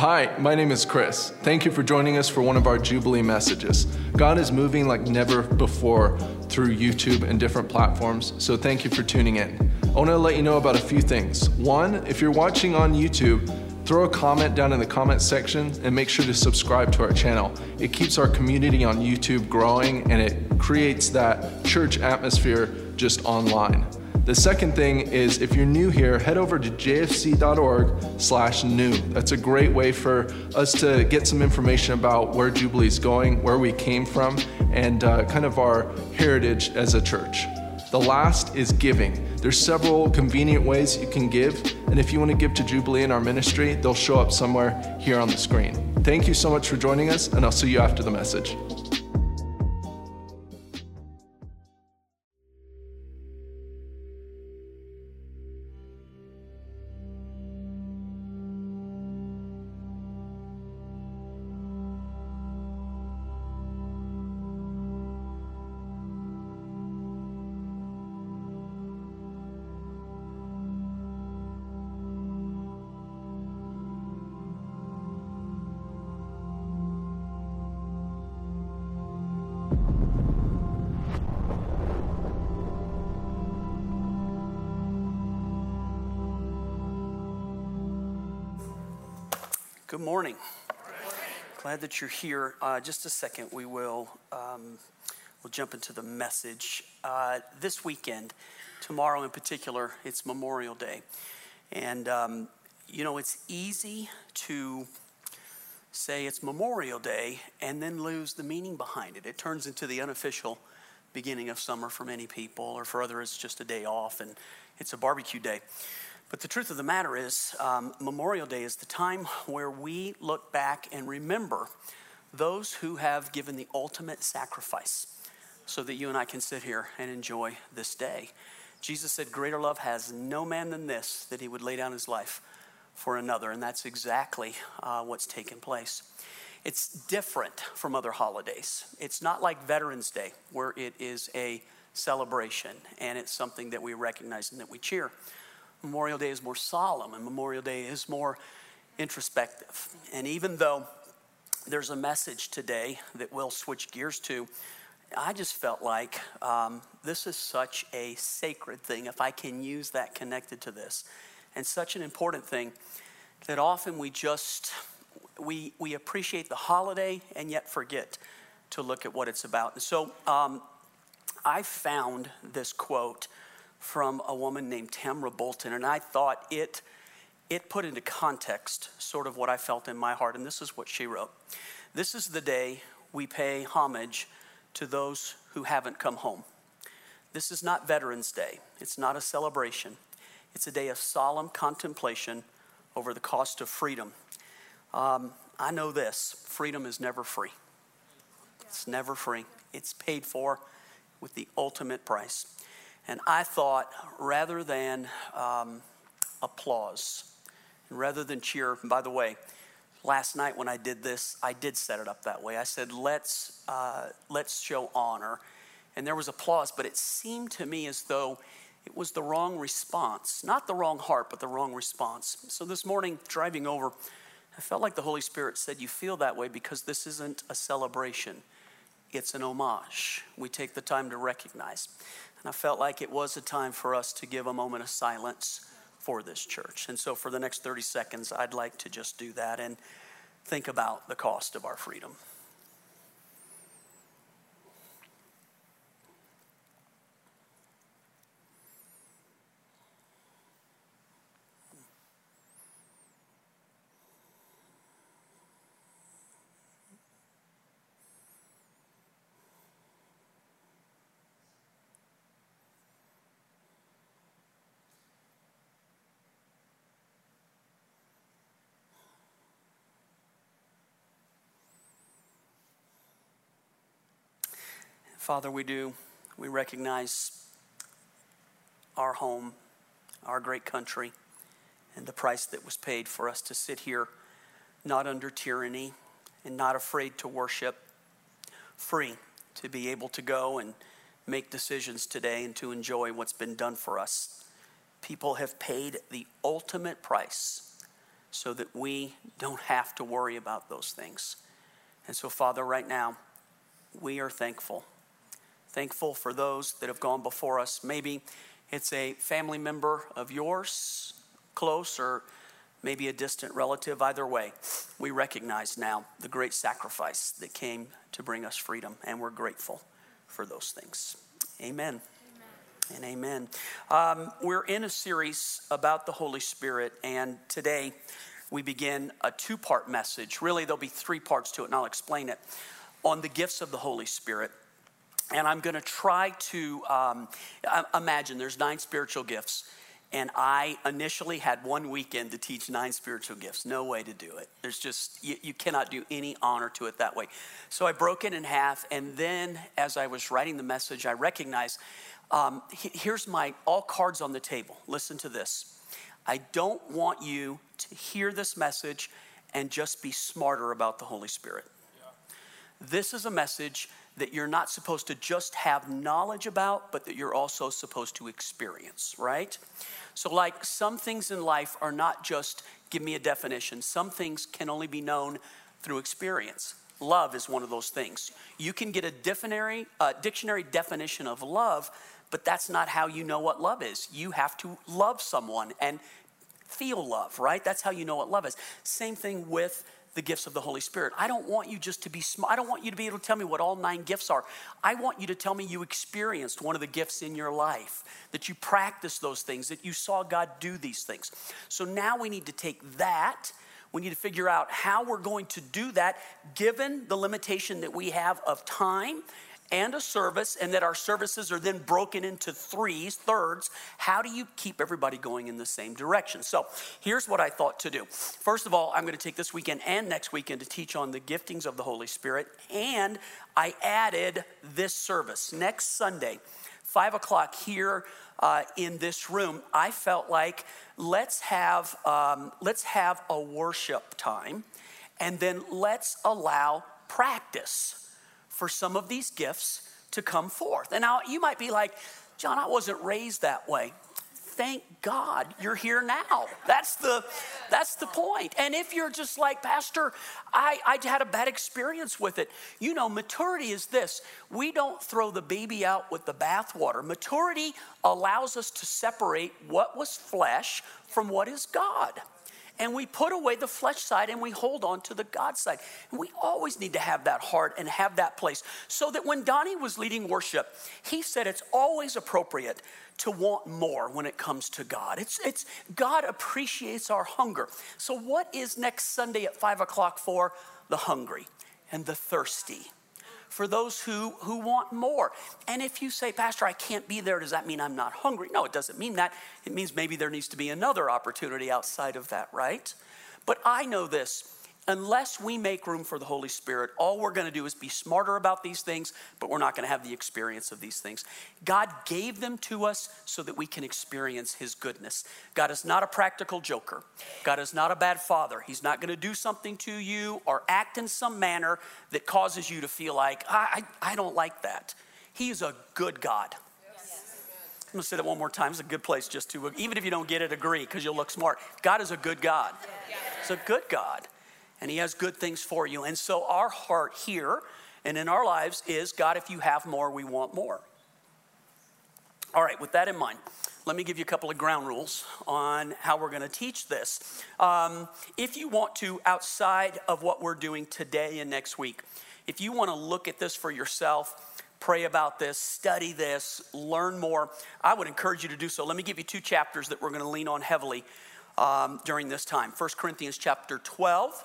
Hi, my name is Chris. Thank you for joining us for one of our Jubilee messages. God is moving like never before through YouTube and different platforms, so thank you for tuning in. I want to let you know about a few things. One, if you're watching on YouTube, throw a comment down in the comment section and make sure to subscribe to our channel. It keeps our community on YouTube growing and it creates that church atmosphere just online. The second thing is if you're new here, head over to jfc.org slash new. That's a great way for us to get some information about where Jubilee is going, where we came from, and uh, kind of our heritage as a church. The last is giving. There's several convenient ways you can give, and if you want to give to Jubilee in our ministry, they'll show up somewhere here on the screen. Thank you so much for joining us, and I'll see you after the message. That you're here. Uh, just a second, we will um, we'll jump into the message. Uh, this weekend, tomorrow in particular, it's Memorial Day, and um, you know it's easy to say it's Memorial Day and then lose the meaning behind it. It turns into the unofficial beginning of summer for many people, or for others, it's just a day off and it's a barbecue day. But the truth of the matter is, um, Memorial Day is the time where we look back and remember those who have given the ultimate sacrifice so that you and I can sit here and enjoy this day. Jesus said, Greater love has no man than this, that he would lay down his life for another. And that's exactly uh, what's taken place. It's different from other holidays. It's not like Veterans Day, where it is a celebration and it's something that we recognize and that we cheer. Memorial Day is more solemn and Memorial Day is more introspective. And even though there's a message today that we'll switch gears to, I just felt like um, this is such a sacred thing, if I can use that connected to this, and such an important thing that often we just we we appreciate the holiday and yet forget to look at what it's about. And so um, I found this quote from a woman named Tamra Bolton, and I thought it, it put into context sort of what I felt in my heart, and this is what she wrote. This is the day we pay homage to those who haven't come home. This is not Veterans Day, it's not a celebration, it's a day of solemn contemplation over the cost of freedom. Um, I know this freedom is never free. It's never free. It's paid for with the ultimate price. And I thought rather than um, applause, and rather than cheer, by the way, last night when I did this, I did set it up that way. I said, let's, uh, let's show honor. And there was applause, but it seemed to me as though it was the wrong response. Not the wrong heart, but the wrong response. So this morning, driving over, I felt like the Holy Spirit said, You feel that way because this isn't a celebration, it's an homage. We take the time to recognize. And I felt like it was a time for us to give a moment of silence for this church. And so, for the next 30 seconds, I'd like to just do that and think about the cost of our freedom. Father, we do. We recognize our home, our great country, and the price that was paid for us to sit here, not under tyranny and not afraid to worship, free to be able to go and make decisions today and to enjoy what's been done for us. People have paid the ultimate price so that we don't have to worry about those things. And so, Father, right now, we are thankful. Thankful for those that have gone before us. Maybe it's a family member of yours, close, or maybe a distant relative. Either way, we recognize now the great sacrifice that came to bring us freedom, and we're grateful for those things. Amen. And amen. Um, we're in a series about the Holy Spirit, and today we begin a two part message. Really, there'll be three parts to it, and I'll explain it on the gifts of the Holy Spirit. And I'm going to try to um, imagine there's nine spiritual gifts. And I initially had one weekend to teach nine spiritual gifts. No way to do it. There's just, you, you, cannot do any honor to it that way. So I broke it in half. And then as I was writing the message, I recognized um, here's my all cards on the table. Listen to this. I don't want you to hear this message and just be smarter about the Holy Spirit. Yeah. This is a message that you're not supposed to just have knowledge about, but that you're also supposed to experience, right? So, like some things in life are not just give me a definition, some things can only be known through experience. Love is one of those things. You can get a dictionary, uh, dictionary definition of love, but that's not how you know what love is. You have to love someone and feel love, right? That's how you know what love is. Same thing with the gifts of the Holy Spirit. I don't want you just to be smart. I don't want you to be able to tell me what all nine gifts are. I want you to tell me you experienced one of the gifts in your life, that you practiced those things, that you saw God do these things. So now we need to take that. We need to figure out how we're going to do that given the limitation that we have of time and a service, and that our services are then broken into threes, thirds, how do you keep everybody going in the same direction? So here's what I thought to do. First of all, I'm going to take this weekend and next weekend to teach on the giftings of the Holy Spirit, and I added this service next Sunday, five o'clock here. Uh, in this room, I felt like let's have um, let's have a worship time, and then let's allow practice for some of these gifts to come forth. And now you might be like, John, I wasn't raised that way. Thank God you're here now. That's the that's the point. And if you're just like, Pastor, I, I had a bad experience with it. You know, maturity is this. We don't throw the baby out with the bathwater. Maturity allows us to separate what was flesh from what is God and we put away the flesh side and we hold on to the God side. And we always need to have that heart and have that place. So that when Donnie was leading worship, he said it's always appropriate to want more when it comes to God. It's, it's God appreciates our hunger. So, what is next Sunday at five o'clock for? The hungry and the thirsty for those who, who want more. And if you say, Pastor, I can't be there, does that mean I'm not hungry? No, it doesn't mean that. It means maybe there needs to be another opportunity outside of that, right? But I know this unless we make room for the Holy Spirit, all we're going to do is be smarter about these things, but we're not going to have the experience of these things. God gave them to us so that we can experience His goodness. God is not a practical joker, God is not a bad father. He's not going to do something to you or act in some manner that causes you to feel like, I, I, I don't like that. He is a good God. I'm gonna say that one more time. It's a good place just to, even if you don't get it, agree because you'll look smart. God is a good God. It's a good God and He has good things for you. And so, our heart here and in our lives is God, if you have more, we want more. All right, with that in mind, let me give you a couple of ground rules on how we're going to teach this. Um, if you want to, outside of what we're doing today and next week, if you want to look at this for yourself, pray about this, study this, learn more, I would encourage you to do so. Let me give you two chapters that we're going to lean on heavily um, during this time. 1 Corinthians chapter 12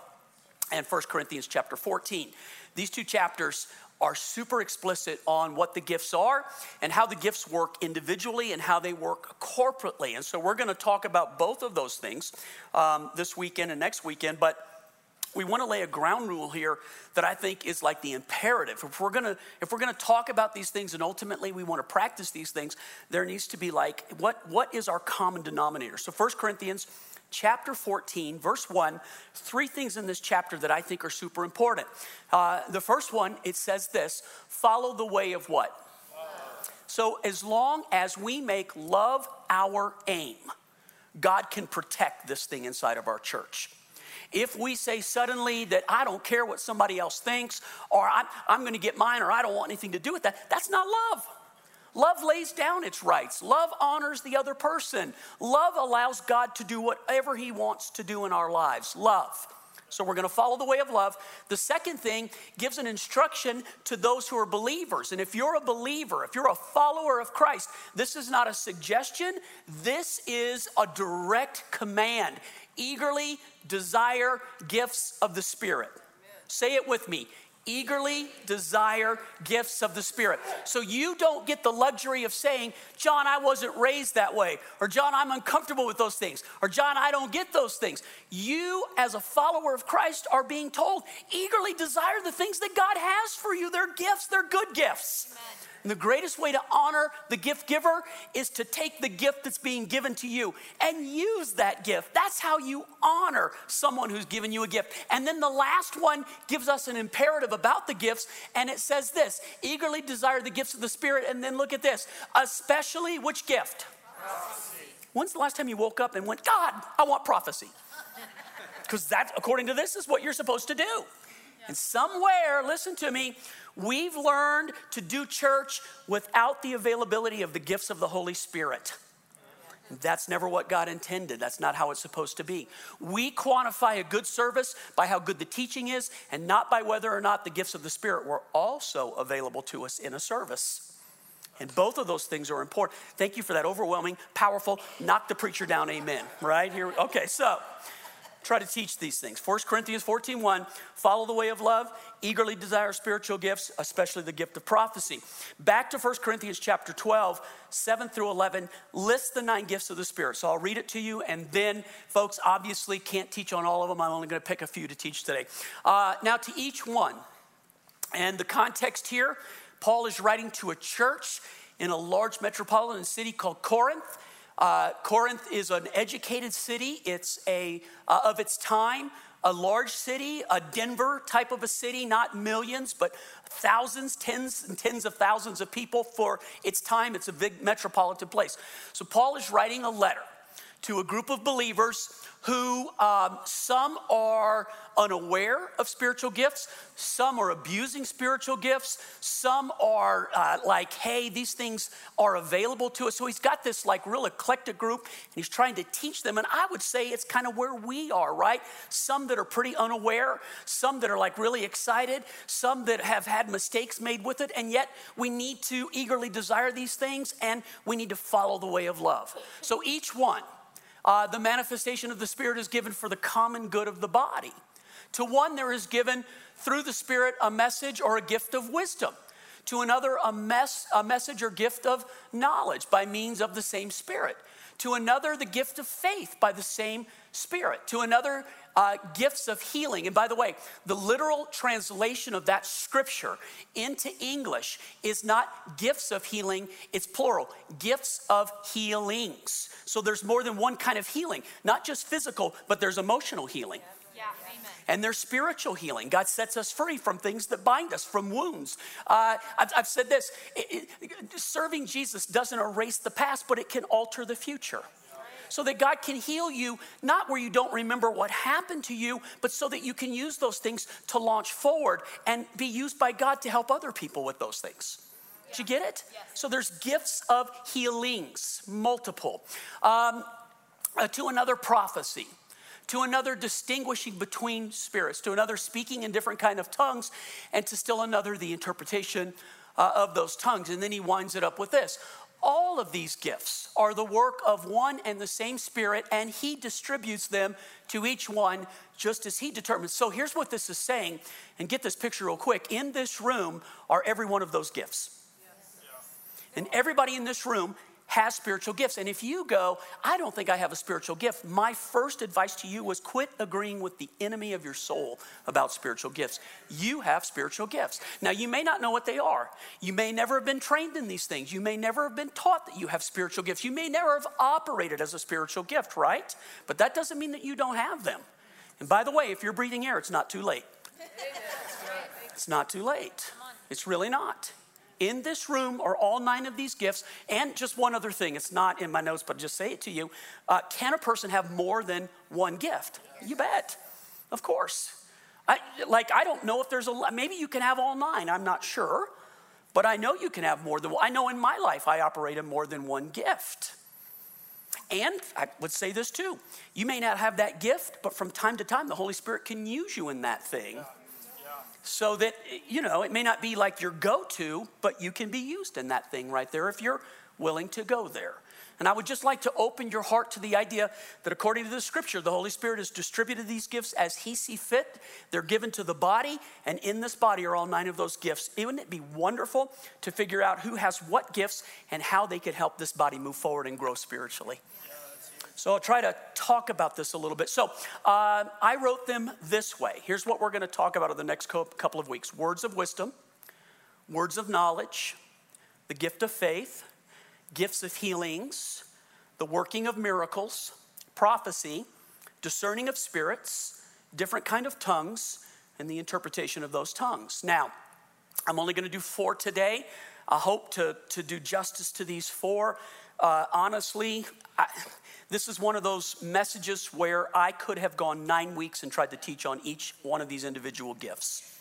and 1 Corinthians chapter 14. These two chapters are super explicit on what the gifts are and how the gifts work individually and how they work corporately. And so we're going to talk about both of those things um, this weekend and next weekend. But we want to lay a ground rule here that I think is like the imperative. If we're gonna if we're gonna talk about these things and ultimately we want to practice these things, there needs to be like what what is our common denominator? So 1 Corinthians chapter 14, verse 1, three things in this chapter that I think are super important. Uh, the first one, it says this follow the way of what? So, as long as we make love our aim, God can protect this thing inside of our church. if we say suddenly that I don't care what somebody else thinks, or I'm, I'm to get mine, or I don't want anything to do with that, that's not love. Love lays down its rights. Love honors the other person. Love allows God to do whatever He wants to do in our lives. Love. So we're going to follow the way of love. The second thing gives an instruction to those who are believers. And if you're a believer, if you're a follower of Christ, this is not a suggestion, this is a direct command. Eagerly desire gifts of the Spirit. Say it with me eagerly desire gifts of the Spirit. So you don't get the luxury of saying, John, I wasn't raised that way, or John, I'm uncomfortable with those things, or John, I don't get those things. You, as a follower of Christ, are being told, eagerly desire the things that God has for you. They're gifts, they're good gifts. Amen. And the greatest way to honor the gift giver is to take the gift that's being given to you and use that gift. That's how you honor someone who's given you a gift. And then the last one gives us an imperative about the gifts, and it says this eagerly desire the gifts of the Spirit. And then look at this, especially which gift? Prophecy. When's the last time you woke up and went, God, I want prophecy? Because that, according to this, is what you're supposed to do. And somewhere, listen to me, We've learned to do church without the availability of the gifts of the Holy Spirit. That's never what God intended. That's not how it's supposed to be. We quantify a good service by how good the teaching is and not by whether or not the gifts of the Spirit were also available to us in a service. And both of those things are important. Thank you for that overwhelming, powerful, knock the preacher down, amen. Right here. Okay, so try to teach these things. 1 Corinthians 14 1, follow the way of love, eagerly desire spiritual gifts, especially the gift of prophecy. Back to 1 Corinthians chapter 12, 7 through 11, lists the nine gifts of the Spirit. So I'll read it to you, and then, folks, obviously can't teach on all of them. I'm only going to pick a few to teach today. Uh, now, to each one, and the context here, Paul is writing to a church in a large metropolitan city called Corinth. Uh, Corinth is an educated city. It's a uh, of its time, a large city, a Denver type of a city, not millions, but thousands, tens and tens of thousands of people for its time. It's a big metropolitan place. So Paul is writing a letter to a group of believers who um, some are unaware of spiritual gifts, some are abusing spiritual gifts, some are uh, like, hey, these things are available to us. So he's got this like real eclectic group and he's trying to teach them. And I would say it's kind of where we are, right? Some that are pretty unaware, some that are like really excited, some that have had mistakes made with it. And yet we need to eagerly desire these things and we need to follow the way of love. So each one, uh, the manifestation of the Spirit is given for the common good of the body. To one, there is given through the Spirit a message or a gift of wisdom. To another, a, mess, a message or gift of knowledge by means of the same Spirit. To another, the gift of faith by the same Spirit. To another, uh, gifts of healing. And by the way, the literal translation of that scripture into English is not gifts of healing, it's plural gifts of healings. So there's more than one kind of healing, not just physical, but there's emotional healing. And there's spiritual healing. God sets us free from things that bind us, from wounds. Uh, I've, I've, said this it, it, serving Jesus doesn't erase the past, but it can alter the future so that God can heal you, not where you don't remember what happened to you, but so that you can use those things to launch forward and be used by God to help other people with those things. Did you get it? Yes. So there's gifts of healings, multiple. Um, uh, to another prophecy to another distinguishing between spirits to another speaking in different kind of tongues and to still another the interpretation uh, of those tongues and then he winds it up with this all of these gifts are the work of one and the same Spirit, and He distributes them to each one just as He determines. So here's what this is saying, and get this picture real quick. In this room are every one of those gifts. And everybody in this room has spiritual gifts. And if you go, I don't think I have a spiritual gift, my first advice to you was quit agreeing with the enemy of your soul about spiritual gifts. You have spiritual gifts. Now, you may not know what they are. You may never have been trained in these things. You may never have been taught that you have spiritual gifts. You may never have operated as a spiritual gift, right? But that doesn't mean that you don't have them. And by the way, if you're breathing air, it's not too late. It's not too late. It's really not in this room are all nine of these gifts. And just one other thing, it's not in my notes, but just say it to you. Uh, can a person have more than one gift? You bet. Of course. I, like, I don't know if there's a, maybe you can have all nine, I'm not sure. But I know you can have more than one. I know in my life I operate in more than one gift. And I would say this too you may not have that gift, but from time to time, the Holy Spirit can use you in that thing. So that, you know, it may not be like your go to, but you can be used in that thing right there if you're willing to go there. And I would just like to open your heart to the idea that according to the scripture, the Holy Spirit has distributed these gifts as He see fit. They're given to the body, and in this body are all nine of those gifts. Wouldn't it be wonderful to figure out who has what gifts and how they could help this body move forward and grow spiritually? So I'll try to talk about this a little bit. So uh, I wrote them this way. Here's what we're going to talk about in the next couple of weeks words of wisdom, words of knowledge, the gift of faith gifts of healings, the working of miracles, prophecy, discerning of spirits, different kind of tongues, and the interpretation of those tongues. Now, I'm only going to do four today. I hope to, to do justice to these four. Uh, honestly, I, this is one of those messages where I could have gone nine weeks and tried to teach on each one of these individual gifts.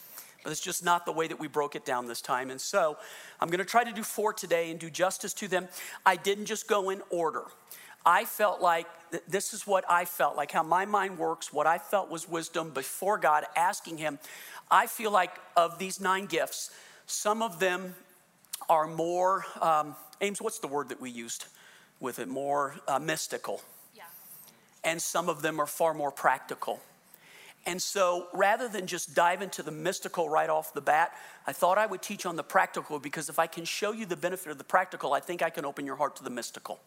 But it's just not the way that we broke it down this time. And so I'm going to try to do four today and do justice to them. I didn't just go in order. I felt like this is what I felt like, how my mind works, what I felt was wisdom before God, asking Him. I feel like of these nine gifts, some of them are more, um, Ames, what's the word that we used with it? More uh, mystical. Yeah. And some of them are far more practical. And so rather than just dive into the mystical right off the bat, I thought I would teach on the practical because if I can show you the benefit of the practical, I think I can open your heart to the mystical.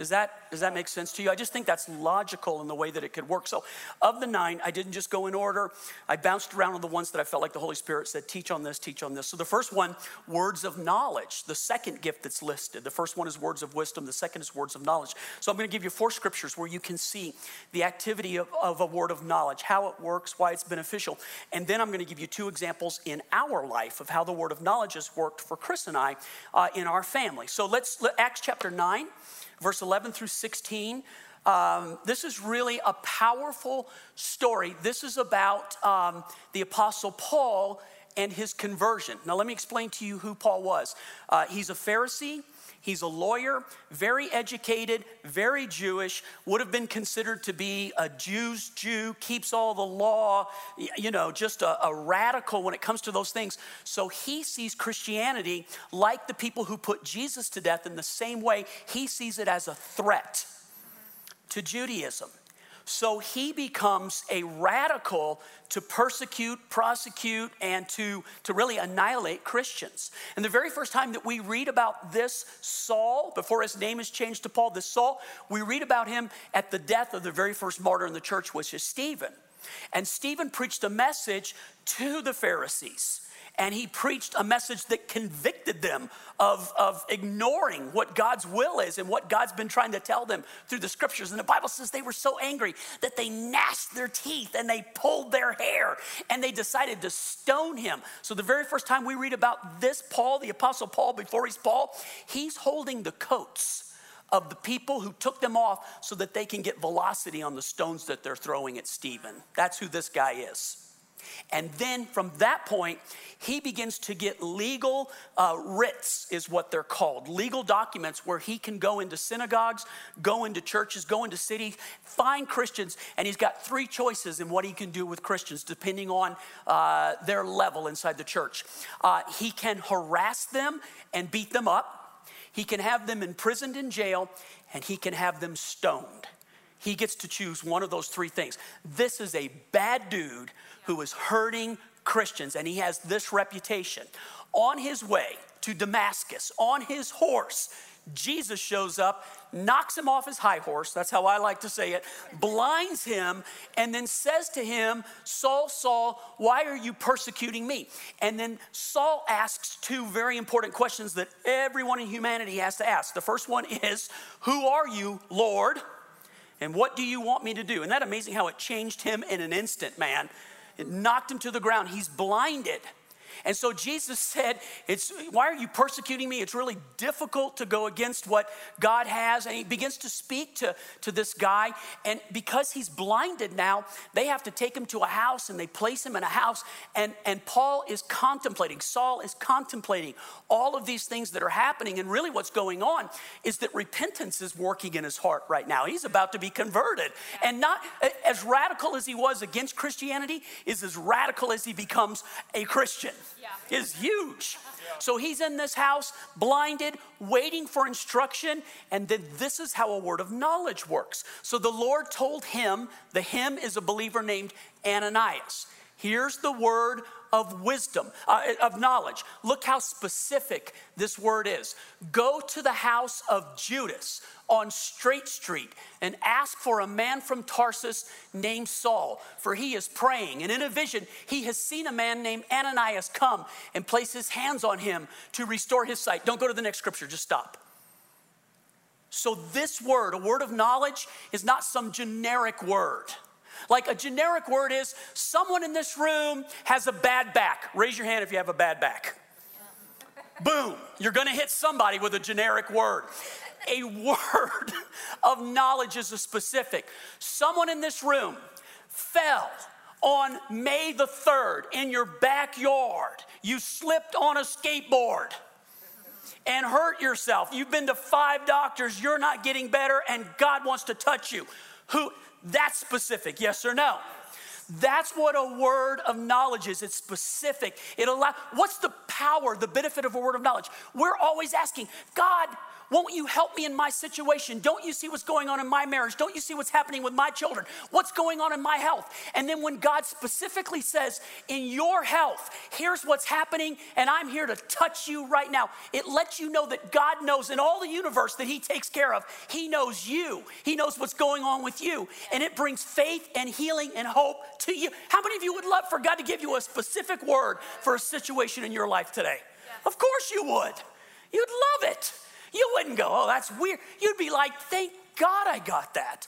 Does that, does that make sense to you? I just think that's logical in the way that it could work. So, of the nine, I didn't just go in order. I bounced around on the ones that I felt like the Holy Spirit said, teach on this, teach on this. So, the first one, words of knowledge, the second gift that's listed. The first one is words of wisdom, the second is words of knowledge. So, I'm going to give you four scriptures where you can see the activity of, of a word of knowledge, how it works, why it's beneficial. And then I'm going to give you two examples in our life of how the word of knowledge has worked for Chris and I uh, in our family. So, let's, Acts chapter 9 verse 11 through 16. Um, this is really a powerful story. This is about um, the Apostle Paul and his conversion. Now, let me explain to you who Paul was. Uh, he's a Pharisee. He's a lawyer, very educated, very Jewish, would have been considered to be a Jew's Jew, keeps all the law, you know, just a, a radical when it comes to those things. So he sees Christianity like the people who put Jesus to death in the same way he sees it as a threat to Judaism. So he becomes a radical to persecute, prosecute, and to, to really annihilate Christians. And the very first time that we read about this Saul, before his name is changed to Paul, this Saul, we read about him at the death of the very first martyr in the church, which is Stephen. And Stephen preached a message to the Pharisees and he preached a message that convicted them of, of ignoring what God's will is and what God's been trying to tell them through the scriptures. And the Bible says they were so angry that they gnashed their teeth and they pulled their hair and they decided to stone him. So, the very first time we read about this Paul, the Apostle Paul, before he's Paul, he's holding the coats of the people who took them off so that they can get velocity on the stones that they're throwing at Stephen. That's who this guy is. And then from that point, he begins to get legal uh, writs, is what they're called legal documents where he can go into synagogues, go into churches, go into cities, find Christians, and he's got three choices in what he can do with Christians depending on uh, their level inside the church. Uh, he can harass them and beat them up, he can have them imprisoned in jail, and he can have them stoned. He gets to choose one of those three things. This is a bad dude who is hurting Christians, and he has this reputation. On his way to Damascus, on his horse, Jesus shows up, knocks him off his high horse, that's how I like to say it, blinds him, and then says to him, Saul, Saul, why are you persecuting me? And then Saul asks two very important questions that everyone in humanity has to ask. The first one is, Who are you, Lord? And what do you want me to do? Isn't that amazing how it changed him in an instant, man? It knocked him to the ground. He's blinded. And so Jesus said, it's, Why are you persecuting me? It's really difficult to go against what God has. And he begins to speak to, to this guy. And because he's blinded now, they have to take him to a house and they place him in a house. And, and Paul is contemplating, Saul is contemplating all of these things that are happening. And really, what's going on is that repentance is working in his heart right now. He's about to be converted. And not as radical as he was against Christianity, is as radical as he becomes a Christian yeah. is huge. So he's in this house, blinded, waiting for instruction. And then this is how a word of knowledge works. So the Lord told him, the him is a believer named Ananias. Here's the word of wisdom, uh, of knowledge. Look how specific this word is. Go to the house of Judas on Straight Street and ask for a man from Tarsus named Saul, for he is praying. And in a vision, he has seen a man named Ananias come and place his hands on him to restore his sight. Don't go to the next scripture, just stop. So, this word, a word of knowledge, is not some generic word. Like a generic word is someone in this room has a bad back. Raise your hand if you have a bad back. Boom, you're gonna hit somebody with a generic word. A word of knowledge is a specific. Someone in this room fell on May the 3rd in your backyard. You slipped on a skateboard and hurt yourself. You've been to five doctors, you're not getting better, and God wants to touch you. Who that's specific, yes or no? That's what a word of knowledge is. It's specific. It allow, what's the power, the benefit of a word of knowledge? We're always asking, God, won't you help me in my situation? Don't you see what's going on in my marriage? Don't you see what's happening with my children? What's going on in my health? And then when God specifically says, in your health, here's what's happening, and I'm here to touch you right now, it lets you know that God knows in all the universe that He takes care of. He knows you, He knows what's going on with you, and it brings faith and healing and hope to you. How many of you would love for God to give you a specific word for a situation in your life today? Of course you would. You'd love it. You wouldn't go, oh, that's weird. You'd be like, thank God I got that.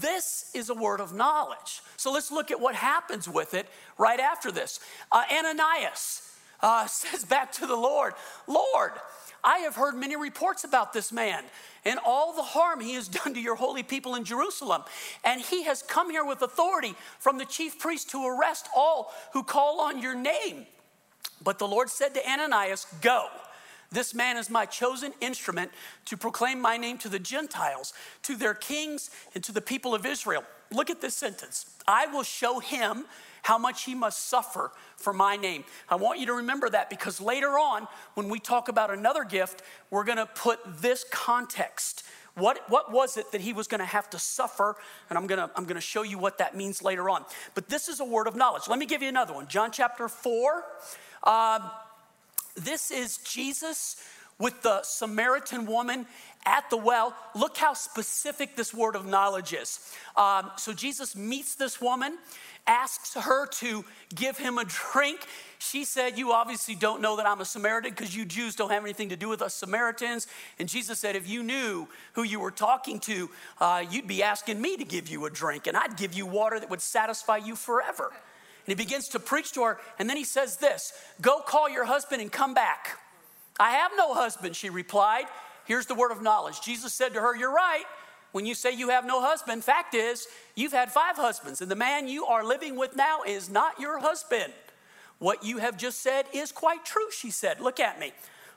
This is a word of knowledge. So let's look at what happens with it right after this. Uh, Ananias uh, says back to the Lord, Lord, I have heard many reports about this man and all the harm he has done to your holy people in Jerusalem. And he has come here with authority from the chief priest to arrest all who call on your name. But the Lord said to Ananias, Go. This man is my chosen instrument to proclaim my name to the Gentiles, to their kings, and to the people of Israel. Look at this sentence I will show him how much he must suffer for my name. I want you to remember that because later on, when we talk about another gift, we're gonna put this context. What, what was it that he was gonna have to suffer? And I'm gonna, I'm gonna show you what that means later on. But this is a word of knowledge. Let me give you another one. John chapter 4. Uh, this is Jesus with the Samaritan woman at the well. Look how specific this word of knowledge is. Um, so Jesus meets this woman, asks her to give him a drink. She said, You obviously don't know that I'm a Samaritan because you Jews don't have anything to do with us Samaritans. And Jesus said, If you knew who you were talking to, uh, you'd be asking me to give you a drink, and I'd give you water that would satisfy you forever. And he begins to preach to her. And then he says this Go call your husband and come back. I have no husband, she replied. Here's the word of knowledge. Jesus said to her, You're right. When you say you have no husband, fact is, you've had five husbands, and the man you are living with now is not your husband. What you have just said is quite true, she said. Look at me.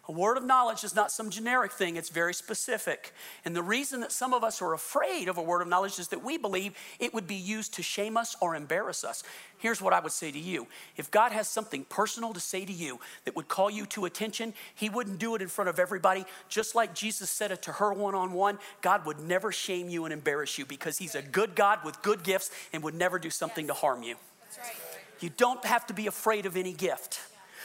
A word of knowledge is not some generic thing, it's very specific. And the reason that some of us are afraid of a word of knowledge is that we believe it would be used to shame us or embarrass us. Here's what I would say to you if God has something personal to say to you that would call you to attention, He wouldn't do it in front of everybody. Just like Jesus said it to her one on one, God would never shame you and embarrass you because He's a good God with good gifts and would never do something yes. to harm you. Right. You don't have to be afraid of any gift.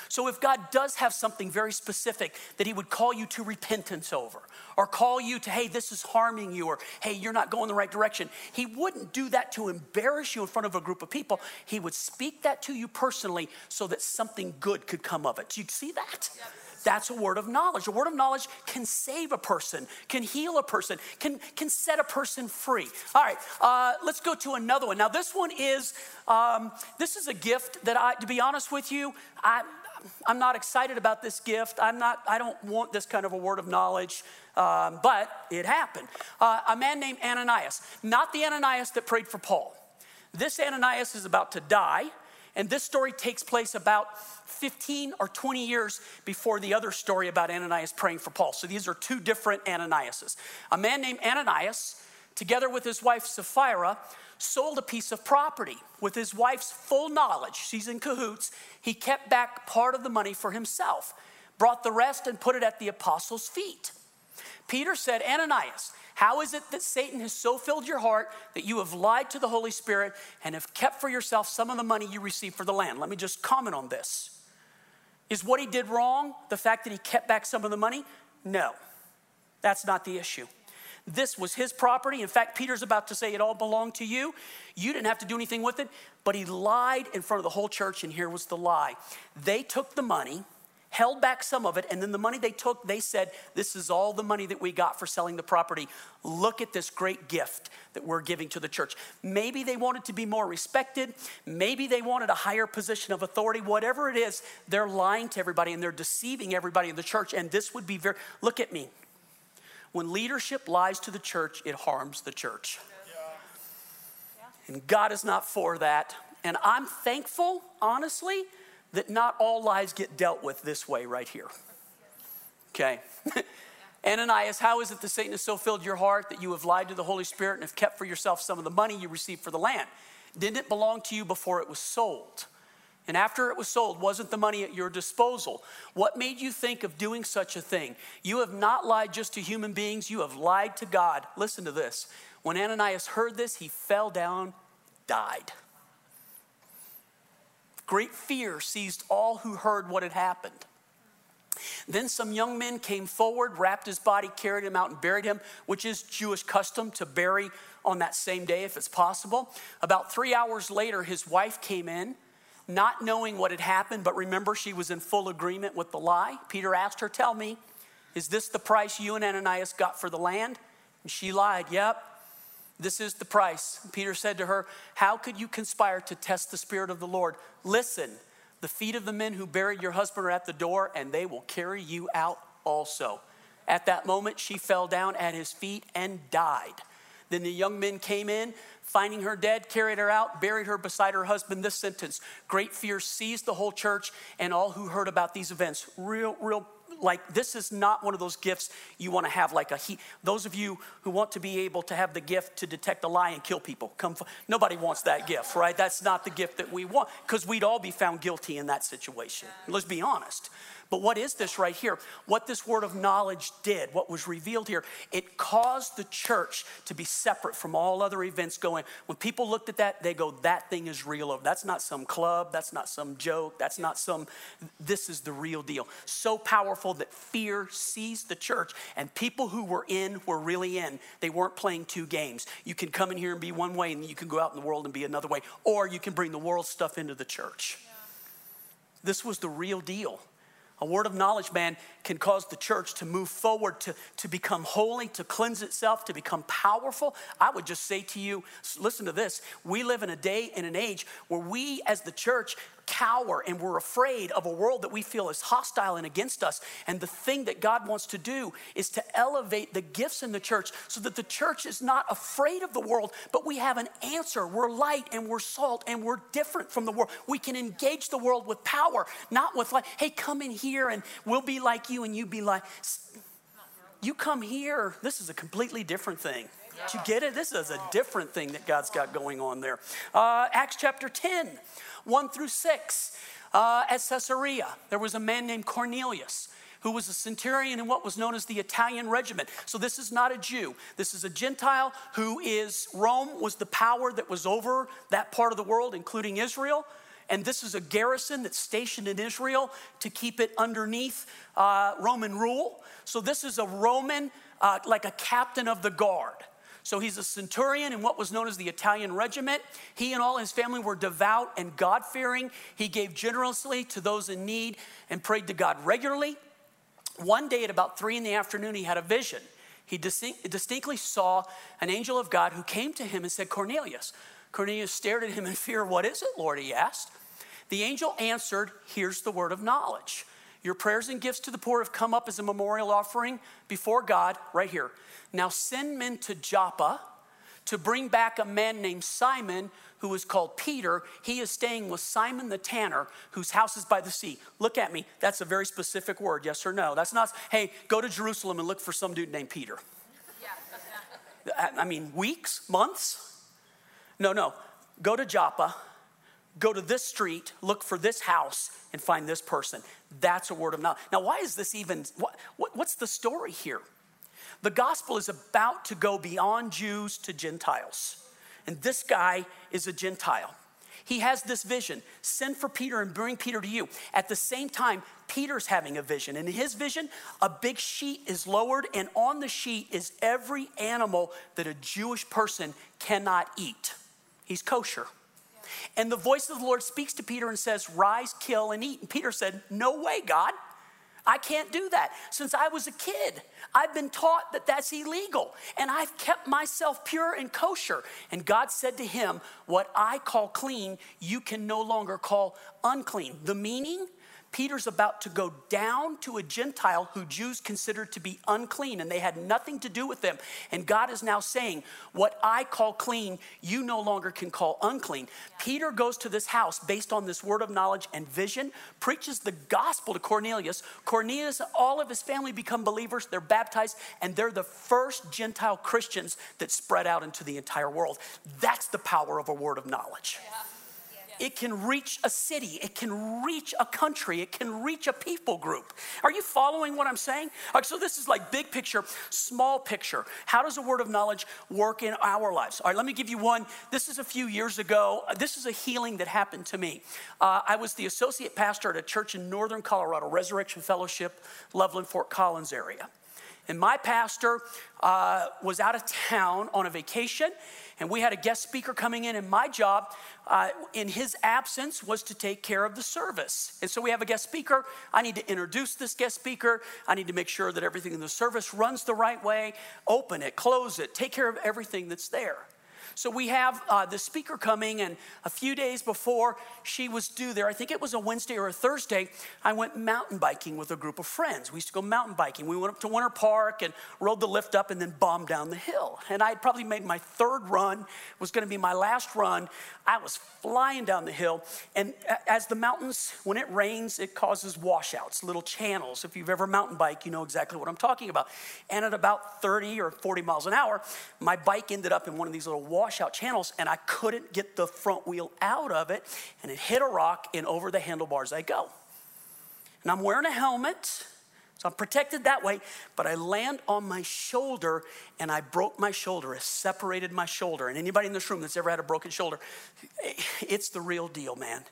So if God does have something very specific that He would call you to repentance over, or call you to, hey, this is harming you, or hey, you're not going the right direction, He wouldn't do that to embarrass you in front of a group of people. He would speak that to you personally so that something good could come of it. Do you see that? That's a word of knowledge. A word of knowledge can save a person, can heal a person, can, can set a person free. All right, uh, let's go to another one. Now, this one is um, this is a gift that I, to be honest with you, I, I'm not excited about this gift. I'm not. I don't want this kind of a word of knowledge. Um, but it happened. Uh, a man named Ananias, not the Ananias that prayed for Paul. This Ananias is about to die, and this story takes place about 15 or 20 years before the other story about Ananias praying for Paul. So these are two different Ananiases. A man named Ananias, together with his wife Sapphira, sold a piece of property with his wife's full knowledge. She's in cahoots. He kept back part of the money for himself, brought the rest, and put it at the apostles' feet. Peter said, Ananias, how is it that Satan has so filled your heart that you have lied to the Holy Spirit and have kept for yourself some of the money you received for the land? Let me just comment on this. Is what he did wrong the fact that he kept back some of the money? No, that's not the issue. This was his property. In fact, Peter's about to say it all belonged to you. You didn't have to do anything with it, but he lied in front of the whole church, and here was the lie. They took the money, held back some of it, and then the money they took, they said, This is all the money that we got for selling the property. Look at this great gift that we're giving to the church. Maybe they wanted to be more respected. Maybe they wanted a higher position of authority. Whatever it is, they're lying to everybody and they're deceiving everybody in the church. And this would be very, look at me. When leadership lies to the church, it harms the church. And God is not for that. And I'm thankful, honestly, that not all lies get dealt with this way right here. Okay. Ananias, how is it that Satan has so filled your heart that you have lied to the Holy Spirit and have kept for yourself some of the money you received for the land? Didn't it belong to you before it was sold? And after it was sold, wasn't the money at your disposal? What made you think of doing such a thing? You have not lied just to human beings, you have lied to God. Listen to this. When Ananias heard this, he fell down, died. Great fear seized all who heard what had happened. Then some young men came forward, wrapped his body, carried him out, and buried him, which is Jewish custom to bury on that same day if it's possible. About three hours later, his wife came in not knowing what had happened, but remember she was in full agreement with the lie. Peter asked her, Tell me, is this the price you and Ananias got for the land? And she lied, Yep, this is the price. Peter said to her, How could you conspire to test the Spirit of the Lord? Listen, the feet of the men who buried your husband are at the door, and they will carry you out also. At that moment, she fell down at his feet and died. Then the young men came in, finding her dead, carried her out, buried her beside her husband. This sentence Great fear seized the whole church and all who heard about these events. Real, real like this is not one of those gifts you want to have like a he those of you who want to be able to have the gift to detect a lie and kill people come nobody wants that gift right that's not the gift that we want because we'd all be found guilty in that situation let's be honest but what is this right here? What this word of knowledge did, what was revealed here, it caused the church to be separate from all other events going. When people looked at that, they go, that thing is real. That's not some club, that's not some joke, that's not some, this is the real deal. So powerful that fear seized the church, and people who were in were really in. They weren't playing two games. You can come in here and be one way, and you can go out in the world and be another way, or you can bring the world stuff into the church. This was the real deal. A word of knowledge, man, can cause the church to move forward, to, to become holy, to cleanse itself, to become powerful. I would just say to you, listen to this. We live in a day and an age where we, as the church, cower and we're afraid of a world that we feel is hostile and against us. And the thing that God wants to do is to elevate the gifts in the church so that the church is not afraid of the world, but we have an answer. We're light and we're salt and we're different from the world. We can engage the world with power, not with like, hey, come in here and we'll be like you and you be like, you come here. This is a completely different thing. Did you get it? This is a different thing that God's got going on there. Uh, Acts chapter 10. 1 through 6. Uh, at Caesarea, there was a man named Cornelius who was a centurion in what was known as the Italian regiment. So this is not a Jew. This is a Gentile who is, Rome was the power that was over that part of the world, including Israel. And this is a garrison that's stationed in Israel to keep it underneath uh, Roman rule. So this is a Roman, uh, like a captain of the guard. So he's a centurion in what was known as the Italian regiment. He and all his family were devout and God fearing. He gave generously to those in need and prayed to God regularly. One day at about three in the afternoon, he had a vision. He distinctly saw an angel of God who came to him and said, Cornelius. Cornelius stared at him in fear. What is it, Lord? He asked. The angel answered, Here's the word of knowledge. Your prayers and gifts to the poor have come up as a memorial offering before God, right here. Now send men to Joppa to bring back a man named Simon who is called Peter. He is staying with Simon the tanner, whose house is by the sea. Look at me. That's a very specific word, yes or no? That's not, hey, go to Jerusalem and look for some dude named Peter. Yeah. I mean, weeks, months? No, no. Go to Joppa, go to this street, look for this house, and find this person. That's a word of knowledge. Now, why is this even, what, what, what's the story here? The gospel is about to go beyond Jews to Gentiles. And this guy is a Gentile. He has this vision send for Peter and bring Peter to you. At the same time, Peter's having a vision. And in his vision, a big sheet is lowered, and on the sheet is every animal that a Jewish person cannot eat. He's kosher. And the voice of the Lord speaks to Peter and says, Rise, kill, and eat. And Peter said, No way, God. I can't do that. Since I was a kid, I've been taught that that's illegal, and I've kept myself pure and kosher. And God said to him, What I call clean, you can no longer call unclean. The meaning? Peter's about to go down to a Gentile who Jews considered to be unclean and they had nothing to do with them. And God is now saying, What I call clean, you no longer can call unclean. Yeah. Peter goes to this house based on this word of knowledge and vision, preaches the gospel to Cornelius. Cornelius, all of his family become believers, they're baptized, and they're the first Gentile Christians that spread out into the entire world. That's the power of a word of knowledge. Yeah. It can reach a city. It can reach a country. It can reach a people group. Are you following what I'm saying? So this is like big picture, small picture. How does a word of knowledge work in our lives? All right, let me give you one. This is a few years ago. This is a healing that happened to me. Uh, I was the associate pastor at a church in northern Colorado, Resurrection Fellowship, Loveland, Fort Collins area. And my pastor uh, was out of town on a vacation, and we had a guest speaker coming in, and my job uh, in his absence was to take care of the service. And so we have a guest speaker. I need to introduce this guest speaker. I need to make sure that everything in the service runs the right way, open it, close it, take care of everything that's there. So we have uh, the speaker coming, and a few days before she was due there, I think it was a Wednesday or a Thursday, I went mountain biking with a group of friends. We used to go mountain biking. We went up to Winter Park and rode the lift up and then bombed down the hill. And I had probably made my third run, was to be my last run. I was flying down the hill, and as the mountains, when it rains, it causes washouts, little channels. If you've ever mountain bike, you know exactly what I'm talking about. And at about 30 or 40 miles an hour, my bike ended up in one of these little washouts washout channels and I couldn't get the front wheel out of it and it hit a rock and over the handlebars I go. And I'm wearing a helmet, so I'm protected that way, but I land on my shoulder and I broke my shoulder. I separated my shoulder. And anybody in this room that's ever had a broken shoulder, it's the real deal, man.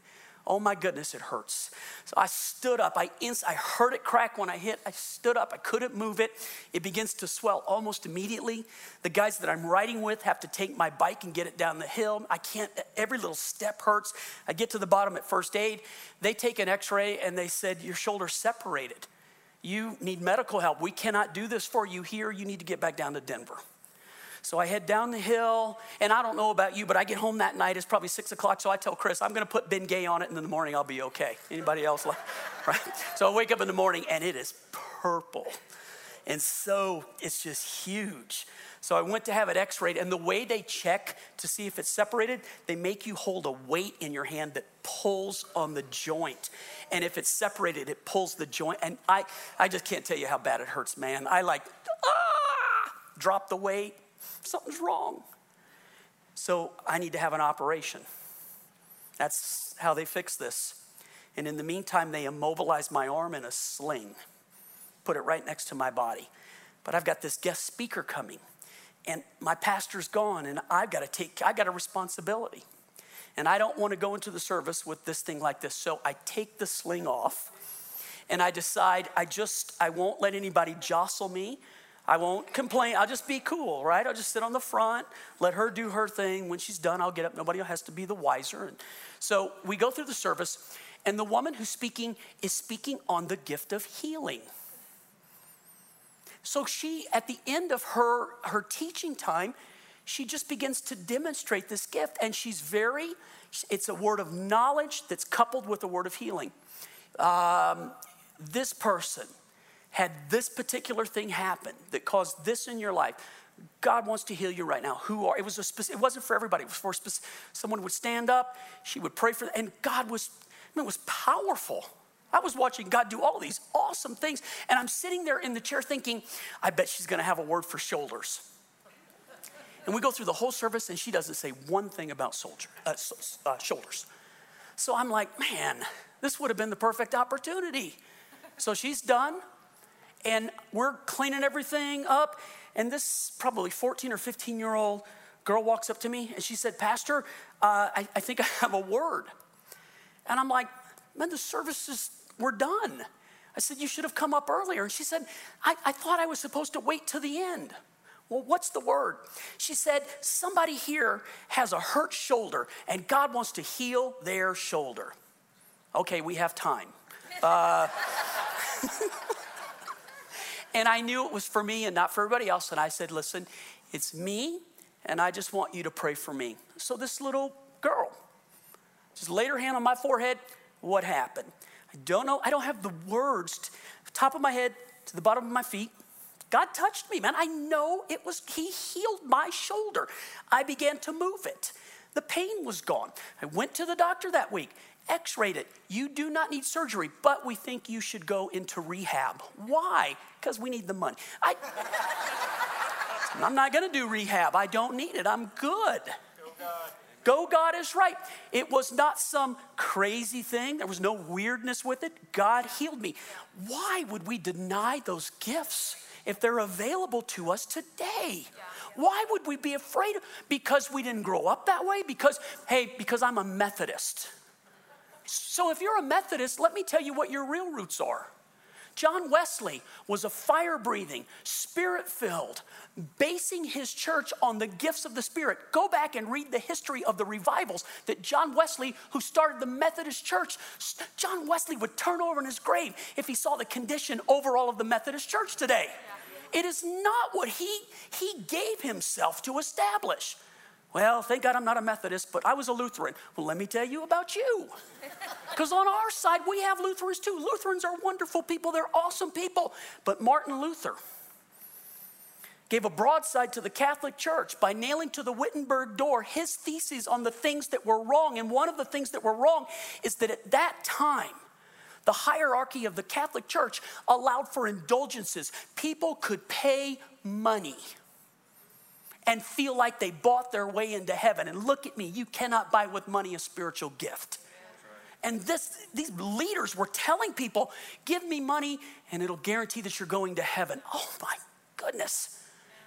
Oh my goodness, it hurts. So I stood up. I, ins- I heard it crack when I hit. I stood up. I couldn't move it. It begins to swell almost immediately. The guys that I'm riding with have to take my bike and get it down the hill. I can't, every little step hurts. I get to the bottom at first aid. They take an x ray and they said, Your shoulder's separated. You need medical help. We cannot do this for you here. You need to get back down to Denver. So I head down the hill, and I don't know about you, but I get home that night. It's probably six o'clock. So I tell Chris, I'm going to put Ben Gay on it, and in the morning I'll be okay. Anybody else like, right? So I wake up in the morning, and it is purple, and so it's just huge. So I went to have it x-rayed, and the way they check to see if it's separated, they make you hold a weight in your hand that pulls on the joint. And if it's separated, it pulls the joint. And I, I just can't tell you how bad it hurts, man. I like, ah, drop the weight, something's wrong. So I need to have an operation. That's how they fix this. And in the meantime, they immobilize my arm in a sling, put it right next to my body. But I've got this guest speaker coming, and my pastor's gone, and I've got to take, I got a responsibility. And I don't want to go into the service with this thing like this. So I take the sling off, and I decide I just, I won't let anybody jostle me. I won't complain. I'll just be cool, right? I'll just sit on the front, let her do her thing. When she's done, I'll get up. Nobody has to be the wiser. And so we go through the service, and the woman who's speaking is speaking on the gift of healing. So she, at the end of her, her teaching time, she just begins to demonstrate this gift. And she's very, it's a word of knowledge that's coupled with a word of healing. Um, this person had this particular thing happen that caused this in your life. God wants to heal you right now. Who are? It was a specific, it wasn't for everybody. It was for specific, someone would stand up. She would pray for, and God was, I mean, it was powerful. I was watching God do all these awesome things, and I'm sitting there in the chair thinking, I bet she's going to have a word for shoulders. And we go through the whole service, and she doesn't say one thing about soldier, uh, uh, shoulders. So I'm like, man, this would have been the perfect opportunity. So she's done, and we're cleaning everything up. And this probably 14 or 15 year old girl walks up to me and she said, Pastor, uh, I, I think I have a word. And I'm like, man, the services were done. I said, You should have come up earlier. And she said, I, I thought I was supposed to wait till the end. Well, what's the word? She said, Somebody here has a hurt shoulder and God wants to heal their shoulder. Okay, we have time. Uh, and I knew it was for me and not for everybody else. And I said, Listen, it's me, and I just want you to pray for me. So this little girl just laid her hand on my forehead. What happened? I don't know. I don't have the words, top of my head to the bottom of my feet. God touched me, man. I know it was, He healed my shoulder. I began to move it. The pain was gone. I went to the doctor that week, x rayed it. You do not need surgery, but we think you should go into rehab. Why? Because we need the money. I, I'm not going to do rehab. I don't need it. I'm good. Go God is right. It was not some crazy thing. There was no weirdness with it. God healed me. Why would we deny those gifts if they're available to us today? Why would we be afraid? Because we didn't grow up that way? Because, hey, because I'm a Methodist. So if you're a Methodist, let me tell you what your real roots are. John Wesley was a fire breathing, spirit filled, basing his church on the gifts of the Spirit. Go back and read the history of the revivals that John Wesley, who started the Methodist Church, John Wesley would turn over in his grave if he saw the condition overall of the Methodist Church today. It is not what he, he gave himself to establish. Well, thank God I'm not a Methodist, but I was a Lutheran. Well, let me tell you about you. Because on our side, we have Lutherans too. Lutherans are wonderful people, they're awesome people. But Martin Luther gave a broadside to the Catholic Church by nailing to the Wittenberg door his theses on the things that were wrong. And one of the things that were wrong is that at that time, the hierarchy of the Catholic Church allowed for indulgences. People could pay money and feel like they bought their way into heaven. And look at me, you cannot buy with money a spiritual gift. And this, these leaders were telling people, give me money and it'll guarantee that you're going to heaven. Oh my goodness.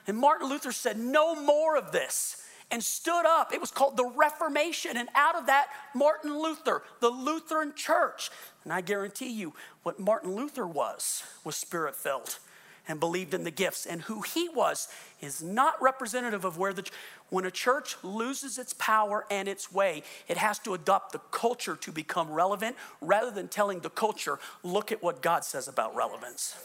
And Martin Luther said, no more of this and stood up. It was called the Reformation. And out of that, Martin Luther, the Lutheran church. And I guarantee you, what Martin Luther was, was spirit filled and believed in the gifts. And who he was is not representative of where the when a church loses its power and its way, it has to adopt the culture to become relevant rather than telling the culture, look at what God says about relevance.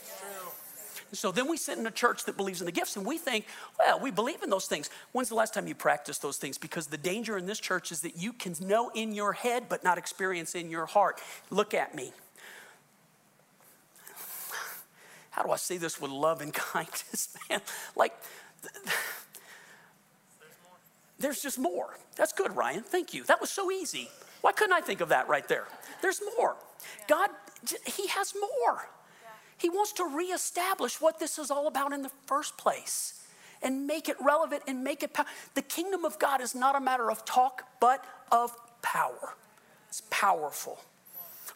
So then we sit in a church that believes in the gifts and we think, well, we believe in those things. When's the last time you practiced those things? Because the danger in this church is that you can know in your head but not experience in your heart. Look at me how do I say this with love and kindness, man? Like, there's just more. That's good, Ryan. Thank you. That was so easy. Why couldn't I think of that right there? There's more. God, He has more. He wants to reestablish what this is all about in the first place and make it relevant and make it power. The kingdom of God is not a matter of talk, but of power. It's powerful.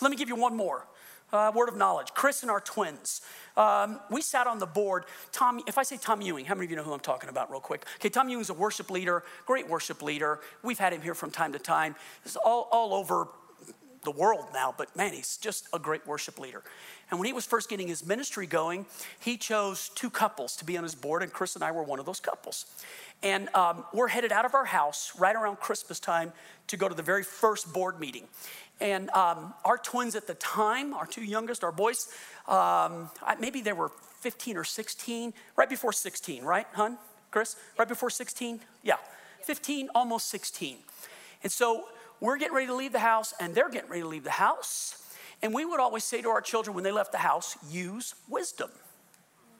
Let me give you one more. Uh, word of knowledge. Chris and our twins. Um, we sat on the board. Tom, if I say Tom Ewing, how many of you know who I'm talking about, real quick? Okay, Tom Ewing's a worship leader, great worship leader. We've had him here from time to time. He's all, all over the world now, but man, he's just a great worship leader. And when he was first getting his ministry going, he chose two couples to be on his board, and Chris and I were one of those couples. And um, we're headed out of our house right around Christmas time to go to the very first board meeting. And um, our twins at the time, our two youngest, our boys, um, maybe they were 15 or 16, right before 16, right, hun? Chris? Right before 16? Yeah. 15, almost 16. And so we're getting ready to leave the house, and they're getting ready to leave the house. And we would always say to our children when they left the house, use wisdom.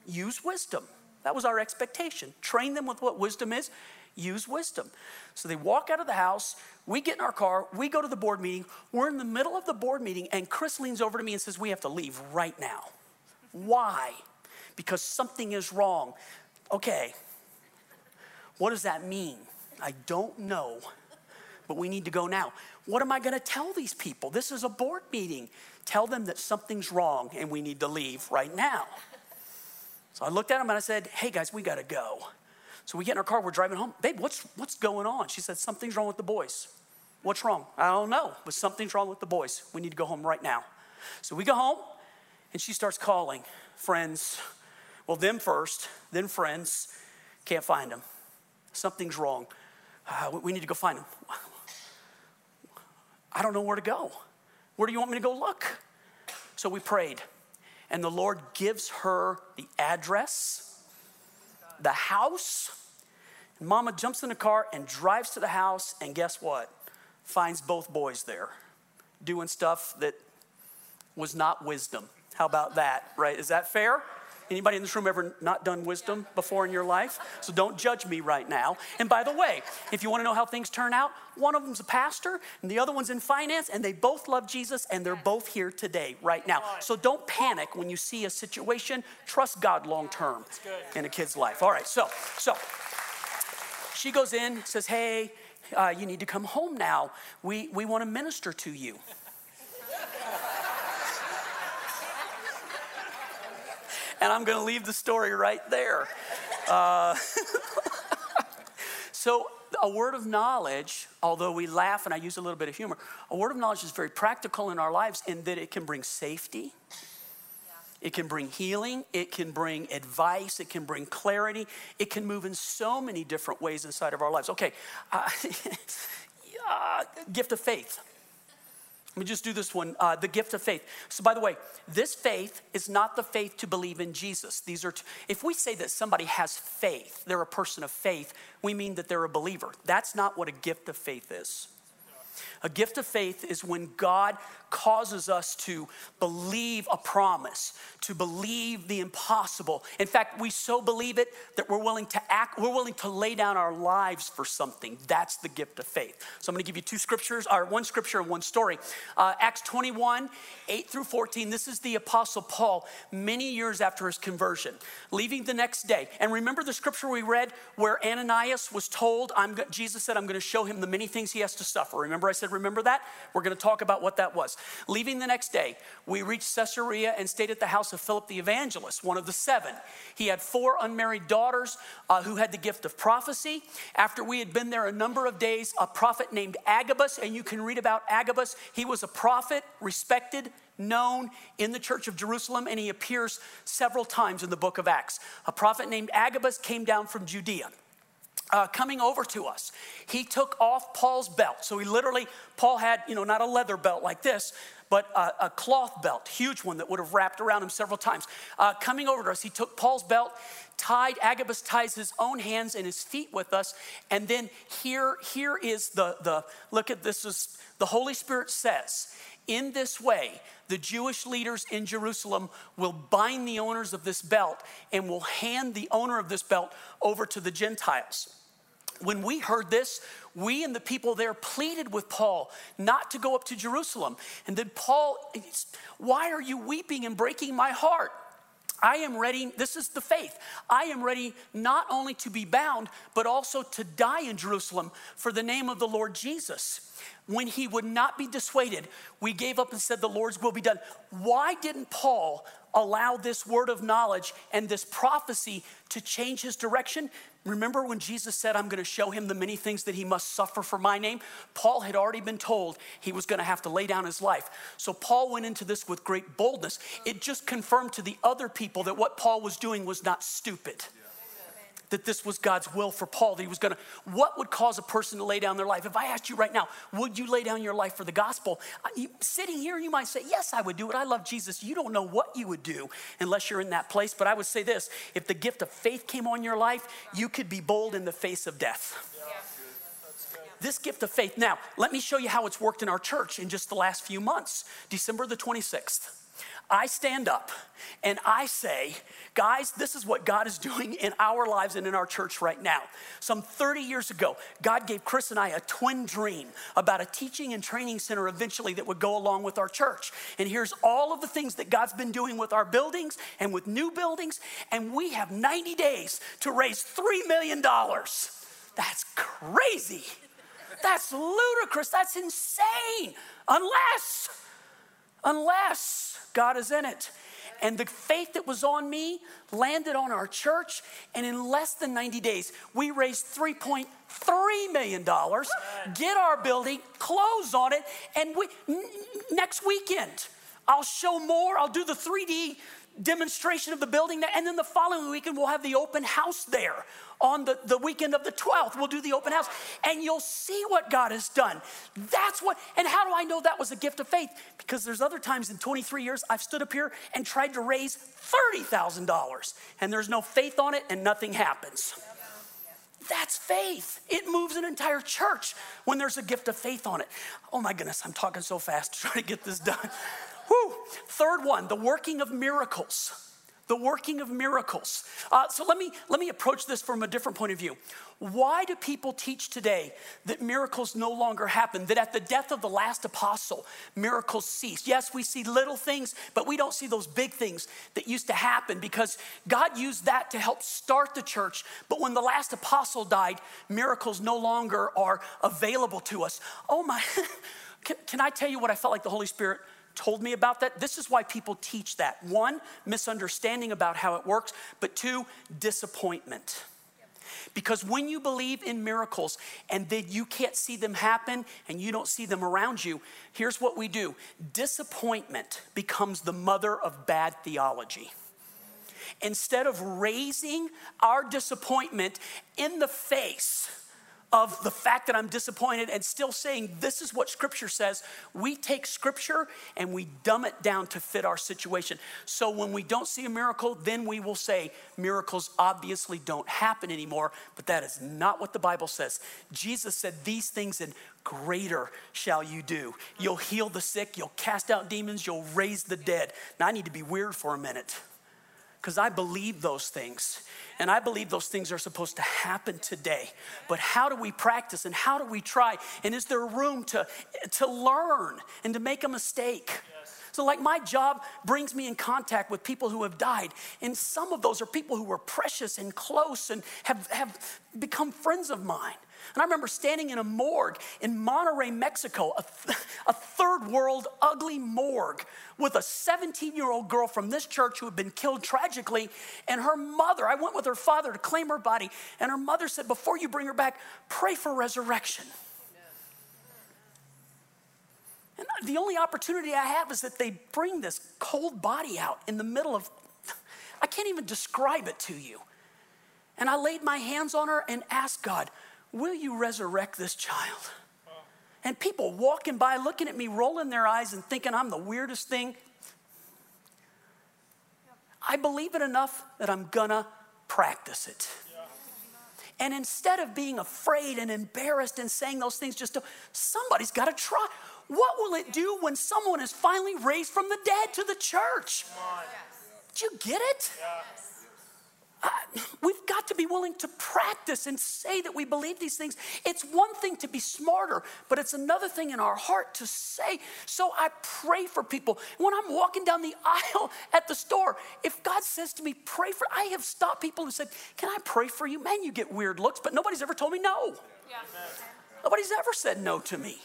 Use wisdom. That was our expectation. Train them with what wisdom is, use wisdom. So they walk out of the house, we get in our car, we go to the board meeting. We're in the middle of the board meeting, and Chris leans over to me and says, We have to leave right now. Why? Because something is wrong. Okay, what does that mean? I don't know, but we need to go now. What am I going to tell these people? This is a board meeting. Tell them that something's wrong and we need to leave right now. So I looked at him and I said, Hey guys, we got to go. So we get in our car, we're driving home. Babe, what's, what's going on? She said, Something's wrong with the boys. What's wrong? I don't know, but something's wrong with the boys. We need to go home right now. So we go home and she starts calling friends. Well, them first, then friends. Can't find them. Something's wrong. Uh, we need to go find them. I don't know where to go. Where do you want me to go look? So we prayed, and the Lord gives her the address, the house. And Mama jumps in the car and drives to the house, and guess what? Finds both boys there doing stuff that was not wisdom. How about that, right? Is that fair? Anybody in this room ever not done wisdom before in your life? So don't judge me right now. And by the way, if you want to know how things turn out, one of them's a pastor and the other one's in finance, and they both love Jesus and they're both here today, right now. So don't panic when you see a situation. Trust God long term in a kid's life. All right, so so she goes in, says, "Hey, uh, you need to come home now. We we want to minister to you." And I'm going to leave the story right there. Uh, so, a word of knowledge, although we laugh and I use a little bit of humor, a word of knowledge is very practical in our lives in that it can bring safety. It can bring healing. It can bring advice. It can bring clarity. It can move in so many different ways inside of our lives. Okay, uh, gift of faith. Let me just do this one uh, the gift of faith. So, by the way, this faith is not the faith to believe in Jesus. These are, t- if we say that somebody has faith, they're a person of faith, we mean that they're a believer. That's not what a gift of faith is. A gift of faith is when God causes us to believe a promise, to believe the impossible. In fact, we so believe it that we're willing to act, we're willing to lay down our lives for something. That's the gift of faith. So I'm going to give you two scriptures, or one scripture and one story. Uh, Acts 21, 8 through 14. This is the Apostle Paul many years after his conversion, leaving the next day. And remember the scripture we read where Ananias was told, I'm, Jesus said, I'm going to show him the many things he has to suffer. Remember, I said, remember that? We're going to talk about what that was. Leaving the next day, we reached Caesarea and stayed at the house of Philip the evangelist, one of the seven. He had four unmarried daughters uh, who had the gift of prophecy. After we had been there a number of days, a prophet named Agabus, and you can read about Agabus, he was a prophet, respected, known in the church of Jerusalem, and he appears several times in the book of Acts. A prophet named Agabus came down from Judea uh, coming over to us. He took off Paul's belt. So he literally, Paul had, you know, not a leather belt like this, but a, a cloth belt, huge one that would have wrapped around him several times. Uh, coming over to us, he took Paul's belt, tied, Agabus ties his own hands and his feet with us. And then here, here is the, the look at this is the Holy Spirit says, in this way, the Jewish leaders in Jerusalem will bind the owners of this belt and will hand the owner of this belt over to the Gentiles. When we heard this, we and the people there pleaded with Paul not to go up to Jerusalem. And then Paul, why are you weeping and breaking my heart? I am ready, this is the faith. I am ready not only to be bound, but also to die in Jerusalem for the name of the Lord Jesus. When he would not be dissuaded, we gave up and said, The Lord's will be done. Why didn't Paul allow this word of knowledge and this prophecy to change his direction? Remember when Jesus said, I'm going to show him the many things that he must suffer for my name? Paul had already been told he was going to have to lay down his life. So Paul went into this with great boldness. It just confirmed to the other people that what Paul was doing was not stupid. That this was God's will for Paul, that he was gonna, what would cause a person to lay down their life? If I asked you right now, would you lay down your life for the gospel? Sitting here, you might say, yes, I would do it. I love Jesus. You don't know what you would do unless you're in that place. But I would say this if the gift of faith came on your life, you could be bold in the face of death. This gift of faith. Now, let me show you how it's worked in our church in just the last few months. December the 26th. I stand up and I say, guys, this is what God is doing in our lives and in our church right now. Some 30 years ago, God gave Chris and I a twin dream about a teaching and training center eventually that would go along with our church. And here's all of the things that God's been doing with our buildings and with new buildings. And we have 90 days to raise $3 million. That's crazy. That's ludicrous. That's insane. Unless, unless, God is in it. And the faith that was on me landed on our church. And in less than 90 days, we raised $3.3 million, get our building, close on it. And we, n- next weekend, I'll show more. I'll do the 3D demonstration of the building. And then the following weekend, we'll have the open house there on the, the weekend of the 12th. We'll do the open house and you'll see what God has done. That's what, and how do I know that was a gift of faith? Because there's other times in 23 years I've stood up here and tried to raise $30,000 and there's no faith on it and nothing happens. That's faith. It moves an entire church when there's a gift of faith on it. Oh my goodness, I'm talking so fast to try to get this done. Third one, the working of miracles the working of miracles. Uh, so let me let me approach this from a different point of view. Why do people teach today that miracles no longer happen? That at the death of the last apostle, miracles cease. Yes, we see little things, but we don't see those big things that used to happen because God used that to help start the church. But when the last apostle died, miracles no longer are available to us. Oh my, can, can I tell you what I felt like the Holy Spirit? Told me about that. This is why people teach that. One, misunderstanding about how it works, but two, disappointment. Because when you believe in miracles and then you can't see them happen and you don't see them around you, here's what we do disappointment becomes the mother of bad theology. Instead of raising our disappointment in the face of the fact that I'm disappointed and still saying this is what Scripture says, we take Scripture and we dumb it down to fit our situation. So when we don't see a miracle, then we will say miracles obviously don't happen anymore, but that is not what the Bible says. Jesus said, These things and greater shall you do. You'll heal the sick, you'll cast out demons, you'll raise the dead. Now I need to be weird for a minute because I believe those things. And I believe those things are supposed to happen today. But how do we practice and how do we try? And is there room to, to learn and to make a mistake? So, like, my job brings me in contact with people who have died. And some of those are people who were precious and close and have, have become friends of mine. And I remember standing in a morgue in Monterrey, Mexico, a, th- a third world ugly morgue with a 17 year old girl from this church who had been killed tragically. And her mother, I went with her father to claim her body. And her mother said, Before you bring her back, pray for resurrection. And the only opportunity I have is that they bring this cold body out in the middle of, I can't even describe it to you. And I laid my hands on her and asked God, Will you resurrect this child? And people walking by looking at me, rolling their eyes and thinking I'm the weirdest thing. I believe it enough that I'm gonna practice it. And instead of being afraid and embarrassed and saying those things, just somebody's got to try. What will it do when someone is finally raised from the dead to the church? Did you get it? Uh, we've got to be willing to practice and say that we believe these things. It's one thing to be smarter, but it's another thing in our heart to say. So I pray for people. When I'm walking down the aisle at the store, if God says to me, pray for, I have stopped people who said, Can I pray for you? Man, you get weird looks, but nobody's ever told me no. Yeah. Nobody's ever said no to me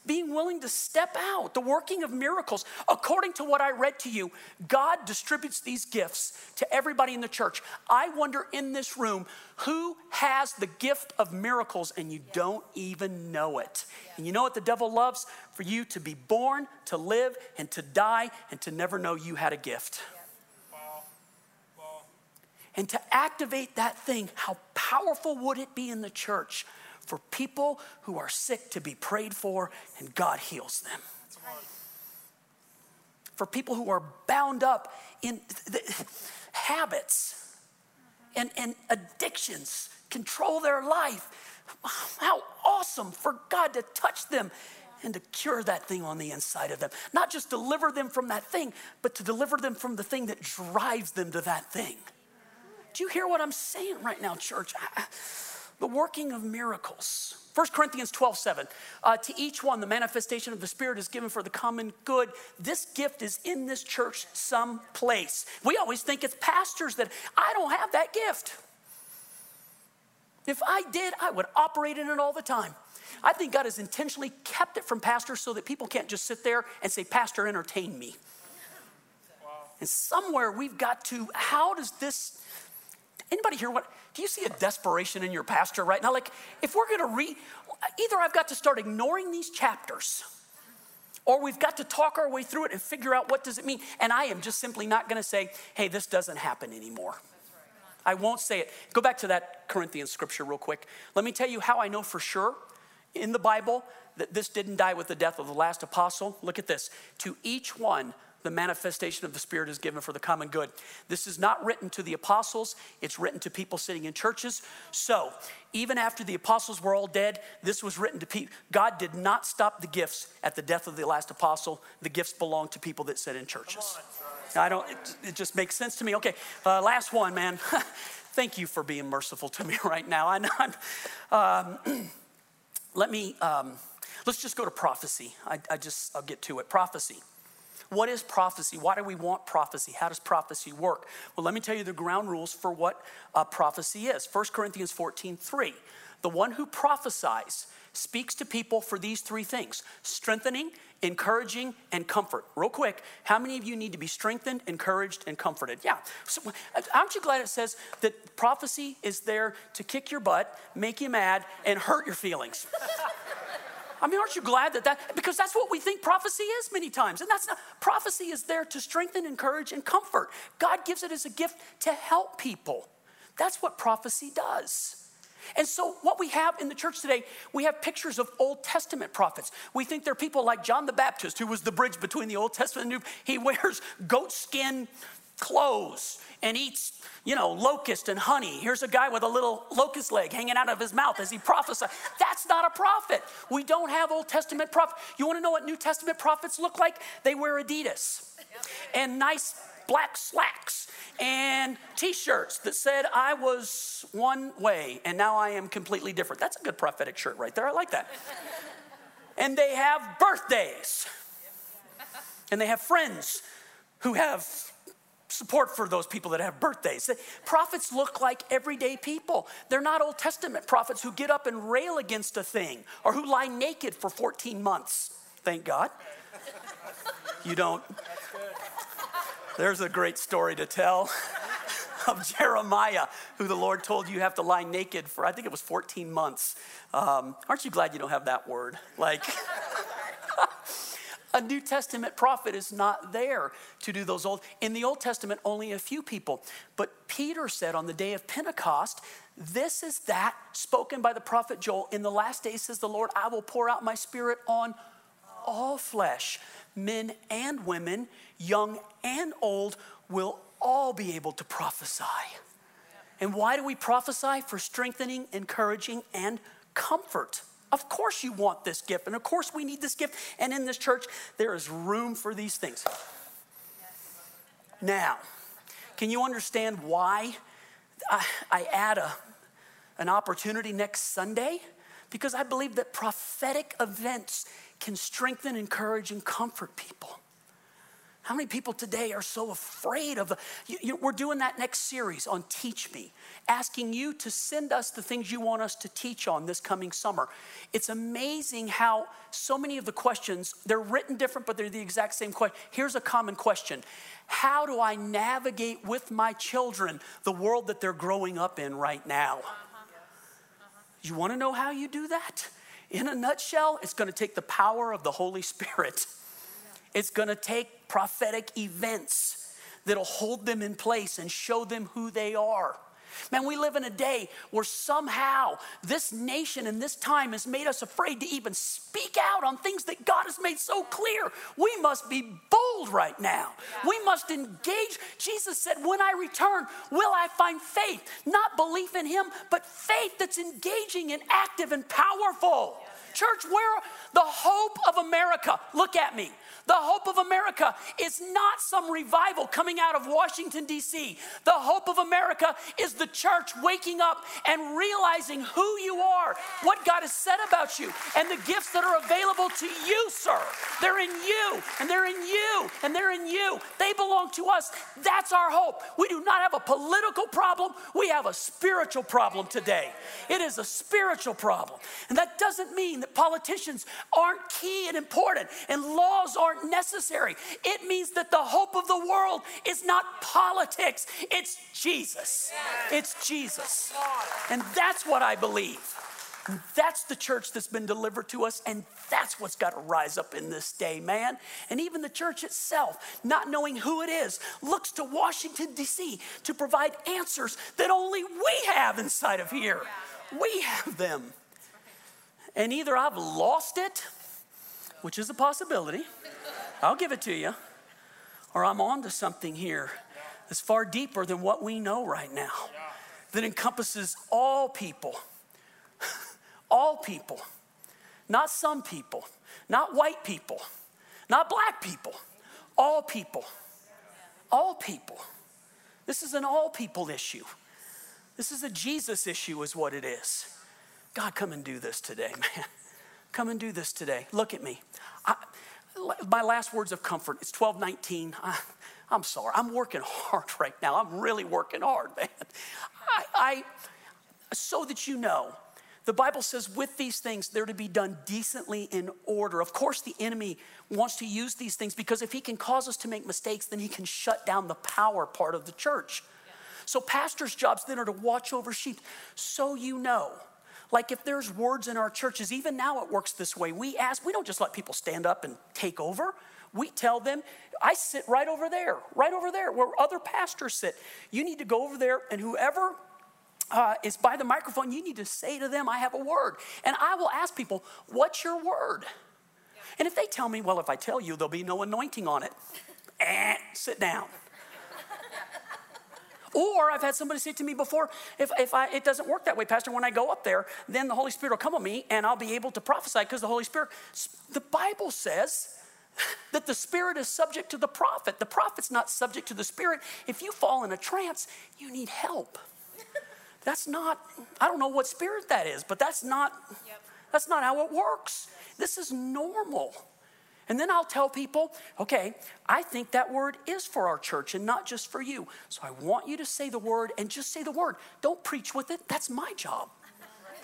being willing to step out, the working of miracles. According to what I read to you, God distributes these gifts to everybody in the church. I wonder in this room who has the gift of miracles and you don't even know it. And you know what the devil loves? For you to be born, to live, and to die, and to never know you had a gift. and to activate that thing, how powerful would it be in the church for people who are sick to be prayed for and God heals them? For people who are bound up in habits and, and addictions, control their life. How awesome for God to touch them and to cure that thing on the inside of them. Not just deliver them from that thing, but to deliver them from the thing that drives them to that thing. Do you hear what I'm saying right now, church? The working of miracles. 1 Corinthians 12, 7. Uh, to each one, the manifestation of the Spirit is given for the common good. This gift is in this church someplace. We always think it's pastors that I don't have that gift. If I did, I would operate in it all the time. I think God has intentionally kept it from pastors so that people can't just sit there and say, Pastor, entertain me. Wow. And somewhere we've got to, how does this, anybody hear what, do you see a desperation in your pastor right now? Like, if we're gonna read, either I've got to start ignoring these chapters or we've got to talk our way through it and figure out what does it mean. And I am just simply not gonna say, hey, this doesn't happen anymore. I won't say it. Go back to that Corinthian scripture real quick. Let me tell you how I know for sure in the Bible that this didn't die with the death of the last apostle. Look at this. To each one, the manifestation of the Spirit is given for the common good. This is not written to the apostles, it's written to people sitting in churches. So, even after the apostles were all dead, this was written to people. God did not stop the gifts at the death of the last apostle. The gifts belong to people that sit in churches. I don't, it, it just makes sense to me. Okay, uh, last one, man. Thank you for being merciful to me right now. I know I'm. Um, let me, um, let's just go to prophecy. I, I just, I'll get to it. Prophecy. What is prophecy? Why do we want prophecy? How does prophecy work? Well, let me tell you the ground rules for what uh, prophecy is. 1 Corinthians 14 3. The one who prophesies speaks to people for these three things strengthening, encouraging, and comfort. Real quick, how many of you need to be strengthened, encouraged, and comforted? Yeah. So, aren't you glad it says that prophecy is there to kick your butt, make you mad, and hurt your feelings? I mean, aren't you glad that that, because that's what we think prophecy is many times. And that's not, prophecy is there to strengthen, encourage, and comfort. God gives it as a gift to help people. That's what prophecy does. And so, what we have in the church today, we have pictures of Old Testament prophets. We think they're people like John the Baptist, who was the bridge between the Old Testament and New. He wears goat skin clothes and eats, you know, locust and honey. Here's a guy with a little locust leg hanging out of his mouth as he prophesies. That's not a prophet. We don't have Old Testament prophets. You want to know what New Testament prophets look like? They wear Adidas and nice black slacks and t shirts that said, I was one way and now I am completely different. That's a good prophetic shirt right there. I like that. and they have birthdays, and they have friends who have support for those people that have birthdays. Prophets look like everyday people. They're not Old Testament prophets who get up and rail against a thing or who lie naked for 14 months. Thank God. You don't there's a great story to tell of Jeremiah, who the Lord told you have to lie naked for, I think it was 14 months. Um, aren't you glad you don't have that word? Like, a New Testament prophet is not there to do those old. In the Old Testament, only a few people. But Peter said on the day of Pentecost, this is that spoken by the prophet Joel. In the last days, says the Lord, I will pour out my spirit on all flesh, men and women young and old, will all be able to prophesy. And why do we prophesy? For strengthening, encouraging, and comfort. Of course, you want this gift, and of course, we need this gift. And in this church, there is room for these things. Now, can you understand why I, I add a, an opportunity next Sunday? Because I believe that prophetic events can strengthen, encourage, and comfort people. How many people today are so afraid of? You, you, we're doing that next series on Teach Me, asking you to send us the things you want us to teach on this coming summer. It's amazing how so many of the questions, they're written different, but they're the exact same question. Here's a common question How do I navigate with my children the world that they're growing up in right now? You want to know how you do that? In a nutshell, it's going to take the power of the Holy Spirit. It's going to take prophetic events that'll hold them in place and show them who they are. Man, we live in a day where somehow this nation and this time has made us afraid to even speak out on things that God has made so clear. We must be bold right now. Yeah. We must engage. Jesus said, When I return, will I find faith? Not belief in Him, but faith that's engaging and active and powerful. Yeah. Church, where the hope of America, look at me. The hope of America is not some revival coming out of Washington, D.C. The hope of America is the church waking up and realizing who you are, what God has said about you, and the gifts that are available to you, sir. They're in you, and they're in you, and they're in you. They belong to us. That's our hope. We do not have a political problem, we have a spiritual problem today. It is a spiritual problem. And that doesn't mean that politicians aren't key and important, and laws aren't aren't necessary. It means that the hope of the world is not politics, it's Jesus. It's Jesus. And that's what I believe. That's the church that's been delivered to us, and that's what's got to rise up in this day, man. And even the church itself, not knowing who it is, looks to Washington, D.C. to provide answers that only we have inside of here. We have them. And either I've lost it, which is a possibility, I'll give it to you. Or I'm on to something here that's far deeper than what we know right now, that encompasses all people. all people. Not some people, not white people, not black people, all people. All people. This is an all people issue. This is a Jesus issue, is what it is. God, come and do this today, man. Come and do this today. Look at me. I, my last words of comfort it's 1219 I, am sorry. I'm working hard right now. I'm really working hard man. I, I so that you know the bible says with these things they're to be done decently in order. Of course the enemy wants to use these things because if he can cause us to make mistakes then he can shut down the power part of the church. So pastors jobs then are to watch over sheep. So you know like if there's words in our churches, even now it works this way. We ask, we don't just let people stand up and take over. We tell them, I sit right over there, right over there where other pastors sit. You need to go over there, and whoever uh, is by the microphone, you need to say to them, I have a word. And I will ask people, What's your word? And if they tell me, Well, if I tell you, there'll be no anointing on it, eh, sit down. Or I've had somebody say to me before, if, if I, it doesn't work that way, Pastor, when I go up there, then the Holy Spirit will come on me and I'll be able to prophesy because the Holy Spirit, the Bible says that the Spirit is subject to the prophet. The prophet's not subject to the Spirit. If you fall in a trance, you need help. That's not, I don't know what spirit that is, but that's not, yep. that's not how it works. This is normal. And then I'll tell people, okay, I think that word is for our church and not just for you. So I want you to say the word and just say the word. Don't preach with it. That's my job.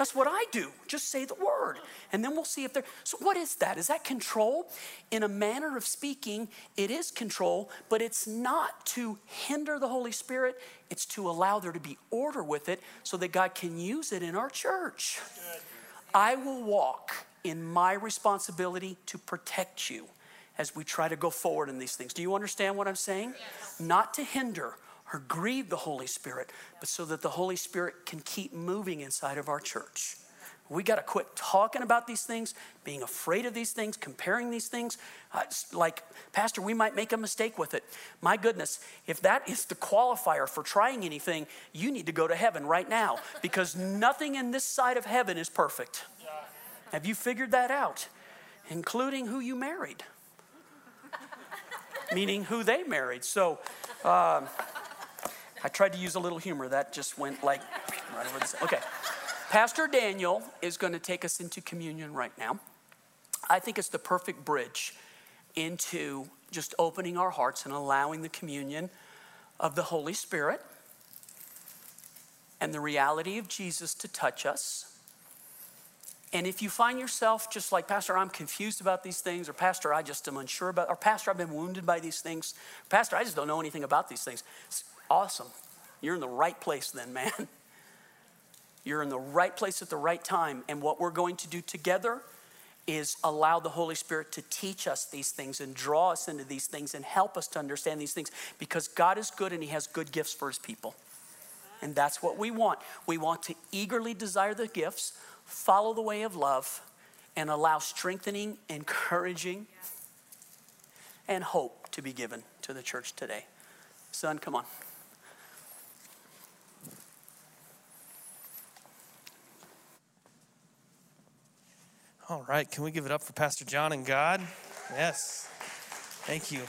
That's what I do. Just say the word. And then we'll see if there. So, what is that? Is that control? In a manner of speaking, it is control, but it's not to hinder the Holy Spirit. It's to allow there to be order with it so that God can use it in our church. I will walk in my responsibility to protect you as we try to go forward in these things. Do you understand what I'm saying? Yes. Not to hinder or grieve the Holy Spirit, but so that the Holy Spirit can keep moving inside of our church. We got to quit talking about these things, being afraid of these things, comparing these things. Uh, like, Pastor, we might make a mistake with it. My goodness, if that is the qualifier for trying anything, you need to go to heaven right now because nothing in this side of heaven is perfect. Have you figured that out? Including who you married, meaning who they married. So um, I tried to use a little humor. That just went like right over the Okay. Pastor Daniel is going to take us into communion right now. I think it's the perfect bridge into just opening our hearts and allowing the communion of the Holy Spirit and the reality of Jesus to touch us and if you find yourself just like, Pastor, I'm confused about these things, or Pastor, I just am unsure about, or Pastor, I've been wounded by these things, Pastor, I just don't know anything about these things. It's awesome. You're in the right place then, man. You're in the right place at the right time. And what we're going to do together is allow the Holy Spirit to teach us these things and draw us into these things and help us to understand these things because God is good and He has good gifts for His people. And that's what we want. We want to eagerly desire the gifts, follow the way of love, and allow strengthening, encouraging, and hope to be given to the church today. Son, come on. All right, can we give it up for Pastor John and God? Yes. Thank you.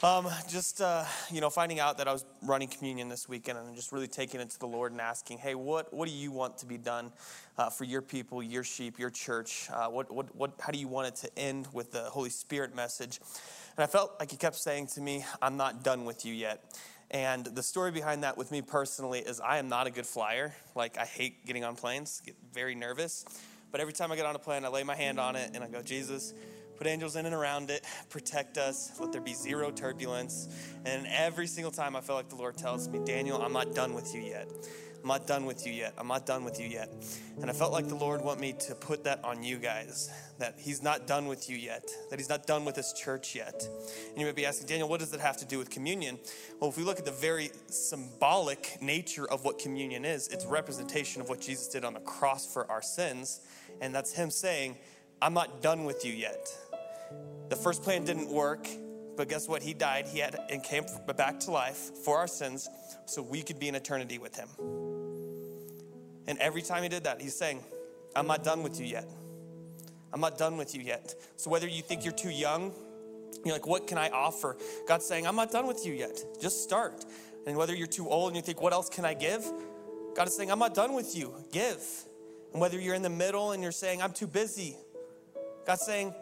Um, just uh, you know, finding out that I was running communion this weekend, and just really taking it to the Lord and asking, "Hey, what what do you want to be done uh, for your people, your sheep, your church? Uh, what what what? How do you want it to end with the Holy Spirit message?" And I felt like He kept saying to me, "I'm not done with you yet." And the story behind that with me personally is I am not a good flyer. Like I hate getting on planes, get very nervous. But every time I get on a plane, I lay my hand on it and I go, Jesus, put angels in and around it, protect us, let there be zero turbulence. And every single time I feel like the Lord tells me, Daniel, I'm not done with you yet. I'm not done with you yet. I'm not done with you yet. And I felt like the Lord want me to put that on you guys, that He's not done with you yet, that He's not done with this church yet. And you might be asking, Daniel, what does that have to do with communion? Well, if we look at the very symbolic nature of what communion is, it's representation of what Jesus did on the cross for our sins. And that's Him saying, I'm not done with you yet. The first plan didn't work, but guess what? He died. He had and came back to life for our sins so we could be in eternity with him. And every time he did that, he's saying, I'm not done with you yet. I'm not done with you yet. So whether you think you're too young, you're like, what can I offer? God's saying, I'm not done with you yet. Just start. And whether you're too old and you think, what else can I give? God is saying, I'm not done with you. Give. And whether you're in the middle and you're saying, I'm too busy, God's saying,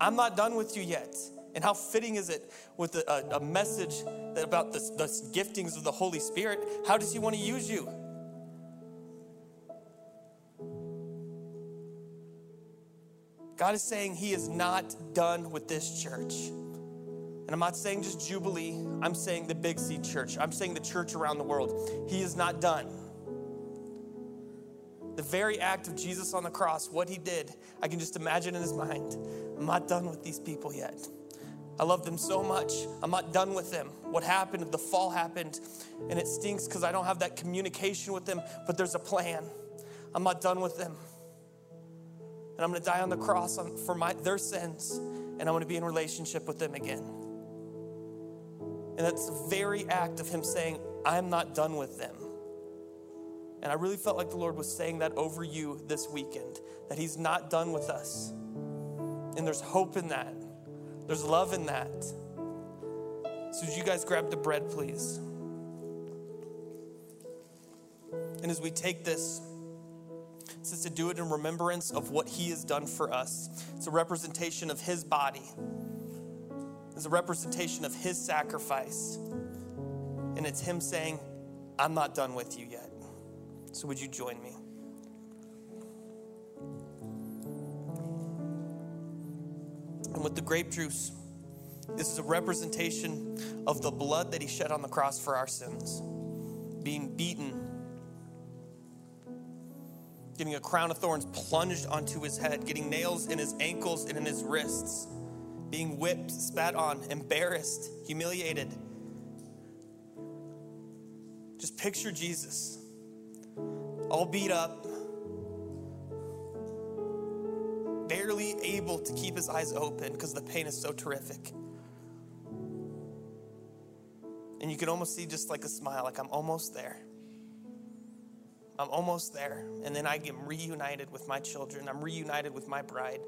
I'm not done with you yet. And how fitting is it with a, a message about the, the giftings of the Holy Spirit? How does He want to use you? God is saying He is not done with this church. And I'm not saying just Jubilee, I'm saying the Big C church. I'm saying the church around the world. He is not done. The very act of Jesus on the cross, what He did, I can just imagine in His mind. I'm not done with these people yet. I love them so much. I'm not done with them. What happened, the fall happened, and it stinks because I don't have that communication with them, but there's a plan. I'm not done with them. And I'm going to die on the cross for my, their sins, and I'm going to be in relationship with them again. And that's the very act of Him saying, I'm not done with them. And I really felt like the Lord was saying that over you this weekend, that He's not done with us. And there's hope in that. There's love in that. So, you guys grab the bread, please? And as we take this, it to do it in remembrance of what He has done for us. It's a representation of His body, it's a representation of His sacrifice. And it's Him saying, I'm not done with you yet. So, would you join me? And with the grape juice, this is a representation of the blood that he shed on the cross for our sins, being beaten, getting a crown of thorns plunged onto his head, getting nails in his ankles and in his wrists, being whipped, spat on, embarrassed, humiliated. Just picture Jesus, all beat up, barely able to keep his eyes open because the pain is so terrific. And you can almost see just like a smile, like I'm almost there. I'm almost there. And then I get reunited with my children. I'm reunited with my bride.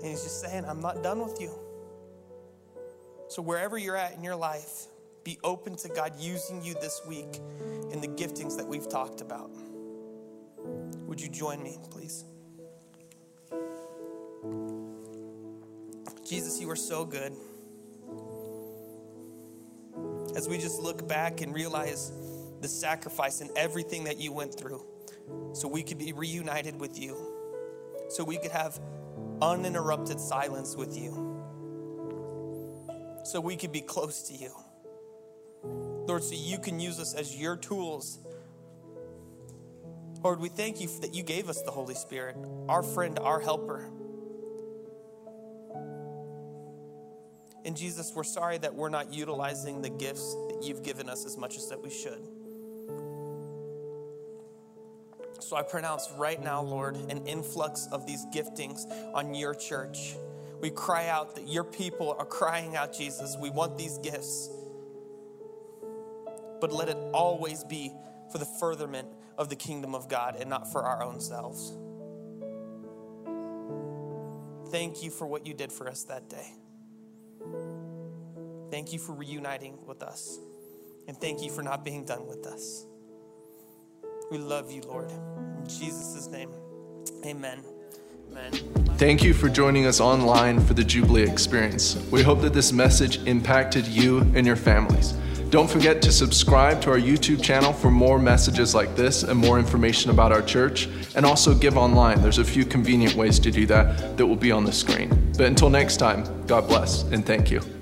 And he's just saying, I'm not done with you. So, wherever you're at in your life, be open to God using you this week in the giftings that we've talked about. Would you join me, please? Jesus, you are so good. As we just look back and realize the sacrifice and everything that you went through, so we could be reunited with you, so we could have uninterrupted silence with you, so we could be close to you. Lord, so you can use us as your tools Lord, we thank you that you gave us the Holy Spirit, our friend, our helper. And Jesus, we're sorry that we're not utilizing the gifts that you've given us as much as that we should. So I pronounce right now, Lord, an influx of these giftings on your church. We cry out that your people are crying out, Jesus, we want these gifts. But let it always be for the furtherment of the kingdom of God and not for our own selves. Thank you for what you did for us that day. Thank you for reuniting with us. And thank you for not being done with us. We love you, Lord. In Jesus' name, amen. Amen. Thank you for joining us online for the Jubilee experience. We hope that this message impacted you and your families. Don't forget to subscribe to our YouTube channel for more messages like this and more information about our church, and also give online. There's a few convenient ways to do that that will be on the screen. But until next time, God bless and thank you.